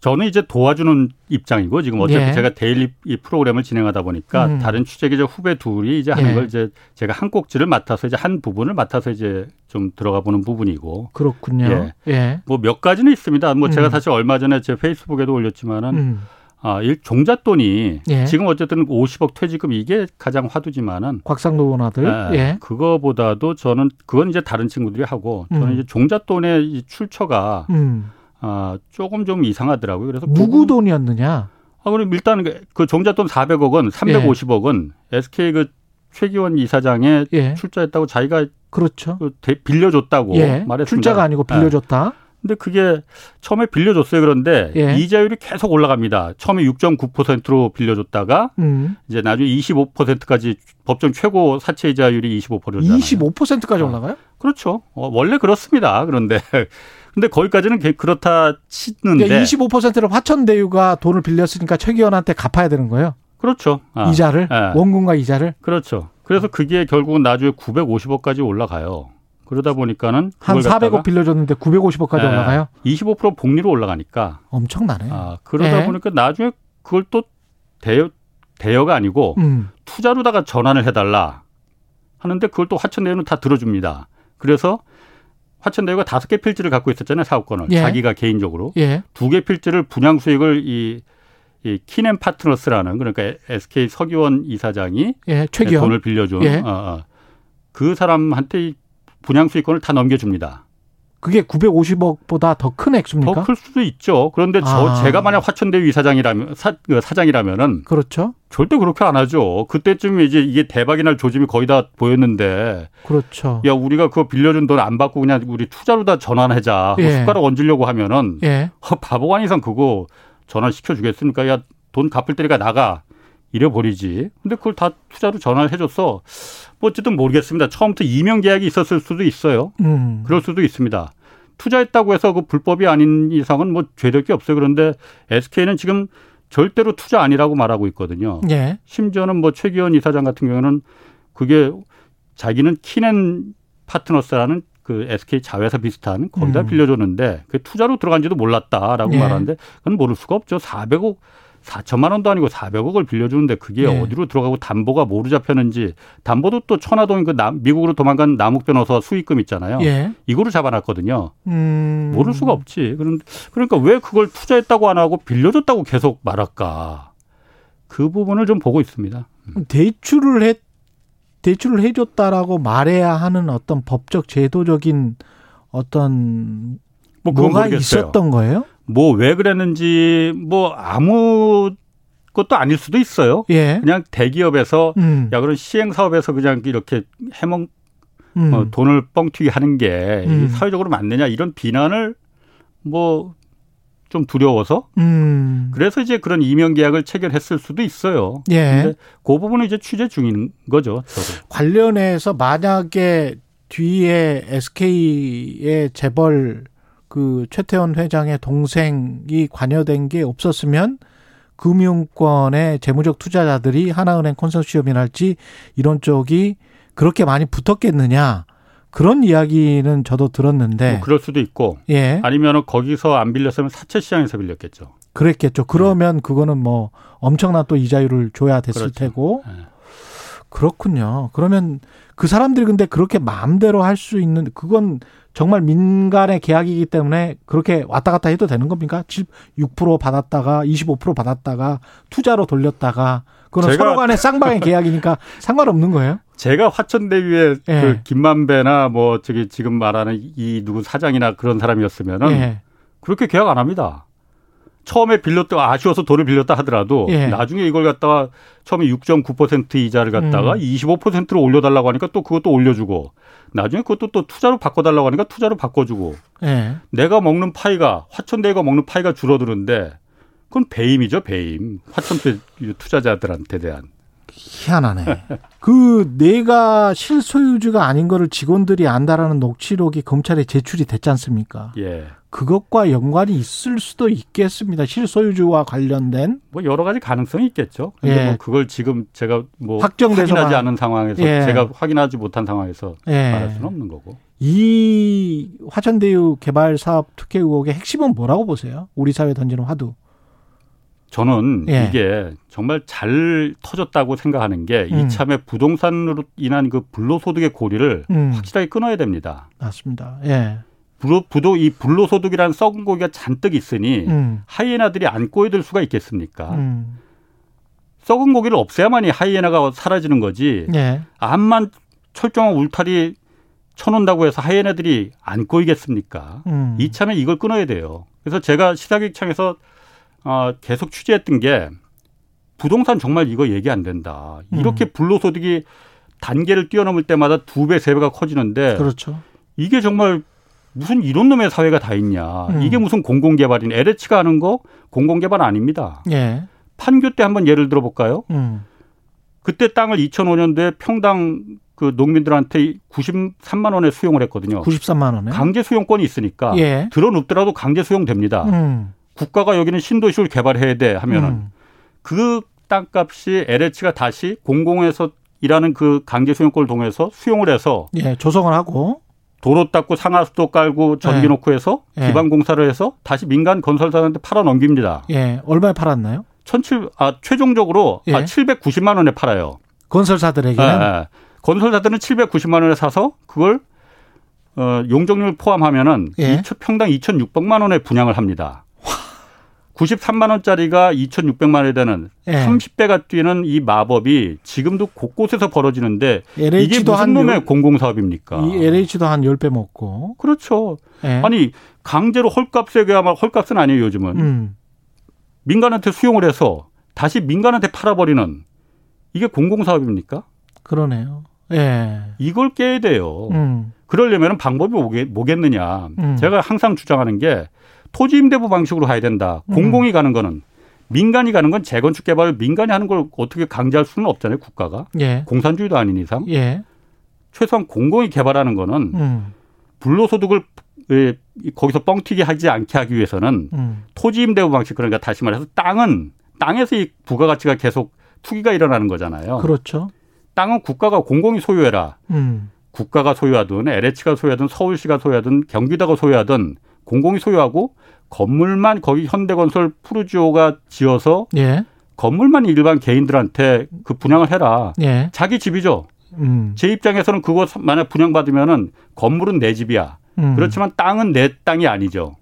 저는 이제 도와주는 입장이고 지금 어차피 예. 제가 daily 이 프로그램을 진행하다 보니까 음. 다른 취재 기자 후배 둘이 이제 하는 예. 걸 이제 제가 한 꼭지를 맡아서 이제 한 부분을 맡아서 이제 좀 들어가 보는 부분이고 그렇군요. 예. 뭐몇 가지는 있습니다. 뭐 제가 음. 사실 얼마 전에 제 페이스북에도 올렸지만은 음. 아, 일 종잣돈이 예. 지금 어쨌든 50억 퇴직금 이게 가장 화두지만은 곽상도 원아들. 예, 예. 그거보다도 저는 그건 이제 다른 친구들이 하고 저는 음. 이제 종잣돈의 이 출처가 음. 아, 조금 좀 이상하더라고요. 그래서 누구 돈이었느냐? 아, 그럼 일단 그 종잣돈 400억은 350억은 SK 그 최기원 이사장의 예. 출자했다고 자기가 그렇죠. 그 대- 빌려줬다고 예. 말했습니다. 출자가 아니고 예. 빌려줬다. 근데 그게 처음에 빌려줬어요. 그런데 예. 이자율이 계속 올라갑니다. 처음에 6.9%로 빌려줬다가 음. 이제 나중에 25%까지 법정 최고 사채 이자율이 25%잖아요. 25%까지 올라가요? 그렇죠. 어, 원래 그렇습니다. 그런데 근데 거기까지는 게- 그렇다 치는데 그러니까 25%를 화천대유가 돈을 빌렸으니까 최기원한테 갚아야 되는 거예요. 그렇죠. 아, 이자를 예. 원금과 이자를 그렇죠. 그래서 그게 결국은 나중에 950억까지 올라가요. 그러다 보니까는 한 그걸 400억 갖다가 빌려줬는데 950억까지 예, 올라가요. 25% 복리로 올라가니까 엄청나네. 아, 그러다 예. 보니까 나중에 그걸 또 대여 대여가 아니고 음. 투자로다가 전환을 해달라 하는데 그걸 또 화천대유는 다 들어줍니다. 그래서 화천대유가 다섯 개 필지를 갖고 있었잖아요 사업권을 예. 자기가 개인적으로 예. 두개 필지를 분양 수익을 이, 이 키넨 파트너스라는 그러니까 SK 서기원 이사장이 예. 최기원. 돈을 빌려준 예. 어, 어. 그 사람한테 이 분양 수익권을 다 넘겨줍니다. 그게 950억보다 더 큰 액수입니까? 더 클 수도 있죠. 그런데 저 아. 제가 만약 화천대유 이사장이라면 사, 그 사장이라면은 그렇죠. 절대 그렇게 안 하죠. 그때쯤 이제 이게 대박이 날 조짐이 거의 다 보였는데 그렇죠. 야 우리가 그거 빌려준 돈 안 받고 그냥 우리 투자로 다 전환하자. 뭐 예. 숟가락 얹으려고 하면은 예. 어, 바보가 이상 그거 전환 시켜 주겠습니까? 야 돈 갚을 때니까 나가 잃어버리지. 근데 그걸 다 투자로 전환을 해줬어. 뭐 어쨌든 모르겠습니다. 처음부터 이명 계약이 있었을 수도 있어요. 음. 그럴 수도 있습니다. 투자했다고 해서 그 불법이 아닌 이상은 뭐 죄될 게 없어요. 그런데 SK는 지금 절대로 투자 아니라고 말하고 있거든요. 예. 심지어는 뭐 최기현 이사장 같은 경우는 그게 자기는 키넨 파트너스라는 그 SK 자회사 비슷한 거기다 음. 빌려줬는데 그 투자로 들어간지도 몰랐다라고 예. 말하는데 그건 모를 수가 없죠. 400억 4천만 원도 아니고 400억을 빌려주는데 그게 예. 어디로 들어가고 담보가 뭐로 잡혔는지 담보도 또 천화동 그 남- 미국으로 도망간 남욱 변호사 수익금 있잖아요. 예. 이거로 잡아놨거든요. 음. 모를 수가 없지. 그런 그러니까 왜 그걸 투자했다고 안 하고 빌려줬다고 계속 말할까? 그 부분을 좀 보고 있습니다. 대출을 해 대출을 해줬다라고 말해야 하는 어떤 법적 제도적인 어떤 뭐 뭐가 모르겠어요. 있었던 거예요? 뭐 왜 그랬는지 뭐 아무 것도 아닐 수도 있어요. 예. 그냥 대기업에서 음. 야 그런 시행 사업에서 그냥 이렇게 해먹 음. 어, 돈을 뻥튀기 하는 게 음. 사회적으로 맞느냐 이런 비난을 뭐 좀 두려워서 음. 그래서 이제 그런 이명 계약을 체결했을 수도 있어요. 예. 근데 그 부분은 이제 취재 중인 거죠. 저도. 관련해서 만약에 뒤에 SK의 재벌 그 최태원 회장의 동생이 관여된 게 없었으면 금융권의 재무적 투자자들이 하나은행 컨소시엄이랄지 이런 쪽이 그렇게 많이 붙었겠느냐 그런 이야기는 저도 들었는데 뭐 그럴 수도 있고 예 아니면은 거기서 안 빌렸으면 사채 시장에서 빌렸겠죠. 그랬겠죠 그러면 그거는 뭐 엄청난 또 이자율을 줘야 됐을 그렇죠. 테고 예. 그렇군요. 그러면 그 사람들이 근데 그렇게 마음대로 할 수 있는 그건 정말 민간의 계약이기 때문에 그렇게 왔다 갔다 해도 되는 겁니까? 6% 받았다가 25% 받았다가 투자로 돌렸다가 그건 제가- 서로 간의 쌍방의 계약이니까 상관없는 거예요? 제가 화천대유의 예. 그 김만배나 뭐 저기 지금 말하는 이 누구 사장이나 그런 사람이었으면은 예. 그렇게 계약 안 합니다. 처음에 빌렸다 아쉬워서 돈을 빌렸다 하더라도 예. 나중에 이걸 갖다가 처음에 6.9% 이자를 갖다가 음. 25%로 올려달라고 하니까 또 그것도 올려주고 나중에 그것도 또 투자로 바꿔달라고 하니까 투자로 바꿔주고 예. 내가 먹는 파이가 화천대유가 먹는 파이가 줄어드는데 그건 배임이죠 배임 화천대 투자자들한테 대한 희한하네. 그 내가 실소유주가 아닌 거를 직원들이 안다라는 녹취록이 검찰에 제출이 됐지 않습니까? 예. 그것과 연관이 있을 수도 있겠습니다. 실소유주와 관련된 뭐 여러 가지 가능성이 있겠죠. 근데 예. 뭐 그걸 지금 제가 뭐 확정돼서 확인하지 말- 않은 상황에서 예. 제가 확인하지 못한 상황에서 예. 말할 수는 없는 거고. 이 화천대유 개발 사업 특혜 의혹의 핵심은 뭐라고 보세요? 우리 사회에 던지는 화두. 저는 예. 이게 정말 잘 터졌다고 생각하는 게 음. 이참에 부동산으로 인한 그 불로소득의 고리를 음. 확실하게 끊어야 됩니다. 맞습니다. 예. 부도, 이 불로소득이라는 썩은 고기가 잔뜩 있으니 음. 하이에나들이 안 꼬여들 수가 있겠습니까? 음. 썩은 고기를 없애야만이 하이에나가 사라지는 거지. 예. 암만 철저한 울타리 쳐놓는다고 해서 하이에나들이 안 꼬이겠습니까? 음. 이참에 이걸 끊어야 돼요. 그래서 제가 시사기획창에서 어, 계속 취재했던 게 부동산 정말 이거 얘기 안 된다. 이렇게 음. 불로소득이 단계를 뛰어넘을 때마다 두 배, 세 배가 커지는데 그렇죠. 이게 정말 무슨 이런 놈의 사회가 다 있냐. 음. 이게 무슨 공공개발인 LH가 하는 거 공공개발 아닙니다. 예. 판교 때 한번 예를 들어 볼까요? 음. 그때 땅을 2005년도에 평당 그 농민들한테 93만 원에 수용을 했거든요. 93만 원에. 강제 수용권이 있으니까 예. 들어눕더라도 강제 수용됩니다. 음. 국가가 여기는 신도시를 개발해야 돼 하면은 음. 그 땅값이 LH가 다시 공공에서 일하는 그 강제 수용권을 통해서 수용을 해서 예. 조성을 하고. 도로 닦고 상하수도 깔고 전기 예. 놓고 해서 예. 기반 공사를 해서 다시 민간 건설사한테 팔아 넘깁니다. 예. 얼마에 팔았나요? 1,700, 아, 최종적으로 예. 아, 790만 원에 팔아요. 건설사들에게는. 예, 예. 건설사들은 790만 원에 사서 그걸 어, 용적률 포함하면은 예. 2천- 평당 2,600만 원에 분양을 합니다. 93만 원짜리가 2,600만 원이 되는 예. 30배가 뛰는 이 마법이 지금도 곳곳에서 벌어지는데 이게 LH도 무슨 한 놈의 열- 공공사업입니까? 이 LH도 한 10배 먹고. 그렇죠. 예. 아니 강제로 헐값에 그야말로 헐값은 아니에요 요즘은 음. 민간한테 수용을 해서 다시 민간한테 팔아버리는 이게 공공사업입니까? 그러네요. 예. 이걸 깨야 돼요. 음. 그러려면 방법이 뭐겠, 뭐겠느냐. 음. 제가 항상 주장하는 게 토지 임대부 방식으로 가야 된다. 음. 공공이 가는 거는 민간이 가는 건 재건축 개발을 민간이 하는 걸 어떻게 강제할 수는 없잖아요. 국가가. 예. 공산주의도 아닌 이상. 예. 최소한 공공이 개발하는 거는 음. 불로소득을 예, 거기서 뻥튀기 하지 않게 하기 위해서는 음. 토지 임대부 방식 그러니까 다시 말해서 땅은 땅에서 이 부가가치가 계속 투기가 일어나는 거잖아요. 그렇죠. 땅은 국가가 공공이 소유해라. 음. 국가가 소유하든 LH가 소유하든 서울시가 소유하든 경기도가 소유하든 공공이 소유하고 건물만 거기 현대건설 푸르지오가 지어서 예. 건물만 일반 개인들한테 그 분양을 해라. 예. 자기 집이죠. 음. 제 입장에서는 그거 만약 분양받으면은 건물은 내 집이야. 음. 그렇지만 땅은 내 땅이 아니죠.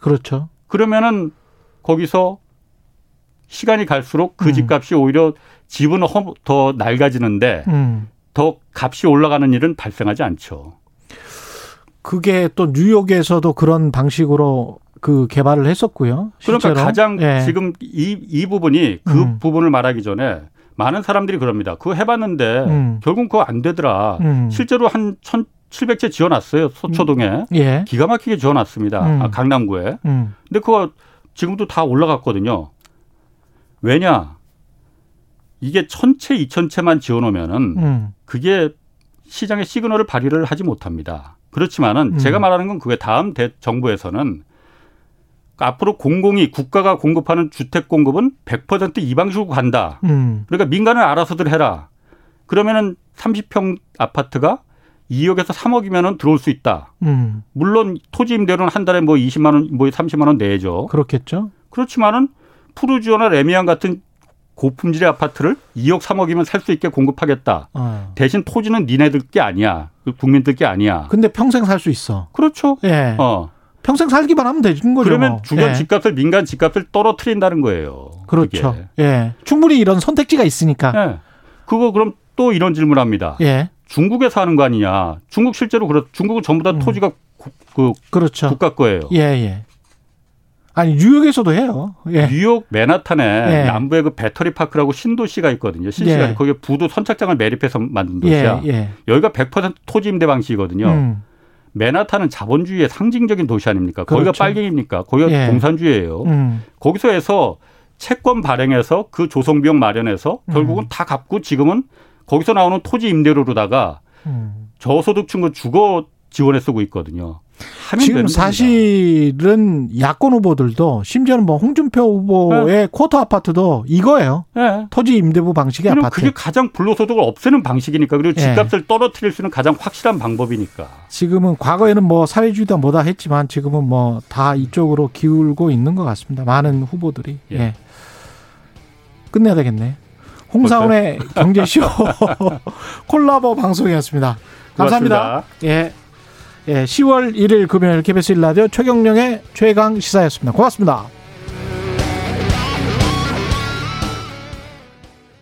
그렇죠. 그러면은 거기서 시간이 갈수록 그 음. 집값이 오히려 집은 허- 더 낡아지는데 음. 더 값이 올라가는 일은 발생하지 않죠. 그게 또 뉴욕에서도 그런 방식으로 그 개발을 했었고요. 그러니까 실제로. 가장 예. 지금 이, 이 부분이 그 음. 부분을 말하기 전에 많은 사람들이 그럽니다. 그거 해봤는데 음. 결국 그거 안 되더라. 음. 실제로 한 1,700채 지어놨어요. 소초동에. 예. 기가 막히게 지어놨습니다. 음. 아, 강남구에. 음. 근데 그거 지금도 다 올라갔거든요. 왜냐? 이게 천채, 이천채만 지어놓으면은 음. 그게 시장의 시그널을 발휘를 하지 못합니다. 그렇지만은 음. 제가 말하는 건 그게 다음 대 정부에서는 앞으로 공공이 국가가 공급하는 주택 공급은 100%이 방식으로 간다. 음. 그러니까 민간은 알아서들 해라. 그러면은 30평 아파트가 2억에서 3억이면은 들어올 수 있다. 음. 물론 토지 임대료는 한 달에 뭐 20만 원, 뭐 30만 원 내죠. 그렇겠죠. 그렇지만은 푸르지오나 레미안 같은 고품질의 아파트를 2억 3억이면 살 수 있게 공급하겠다. 어. 대신 토지는 니네들 게 아니야. 그 국민들 게 아니야. 근데 평생 살 수 있어. 그렇죠. 예. 어. 평생 살기만 하면 되는 거죠. 그러면 뭐. 주변 예. 집값을 민간 집값을 떨어뜨린다는 거예요. 그렇죠. 그게. 예. 충분히 이런 선택지가 있으니까. 예. 그거 그럼 또 이런 질문합니다. 예. 중국에서 하는 거 아니냐? 중국 실제로 그렇. 중국은 전부 다 음. 토지가 고- 그 그렇죠. 국가 거예요. 예, 예. 아니 뉴욕에서도 해요. 예. 뉴욕 맨하탄에 예. 남부에 그 배터리 파크라고 신도시가 있거든요. 신시가 예. 거기에 부두 선착장을 매립해서 만든 예, 도시야. 예. 여기가 100% 토지 임대 방식이거든요. 음. 맨하탄은 자본주의의 상징적인 도시 아닙니까? 거기가 그렇죠. 빨갱입니까? 거기가 예. 공산주의예요. 음. 거기서 해서 채권 발행해서 그 조성 비용 마련해서 음. 결국은 다 갚고 지금은 거기서 나오는 토지 임대료로다가 음. 저소득층은 주거 지원에 쓰고 있거든요. 지금 사실은 야권 후보들도 심지어는 뭐 홍준표 후보의 쿼터 아파트도 이거예요. 네. 토지 임대부 방식의 아파트. 그게 가장 불로소득을 없애는 방식이니까 그리고 예. 집값을 떨어뜨릴 수 있는 가장 확실한 방법이니까. 지금은 과거에는 뭐 사회주의다 뭐다 했지만 지금은 뭐 다 이쪽으로 기울고 있는 것 같습니다. 많은 후보들이. 예. 예. 끝내야 되겠네. 홍사원의 경제쇼 콜라보 방송이었습니다. 감사합니다. 고맙습니다. 예. 예, 10월 1일 금요일 KBS 1라디오 최경령의 최강 시사였습니다. 고맙습니다.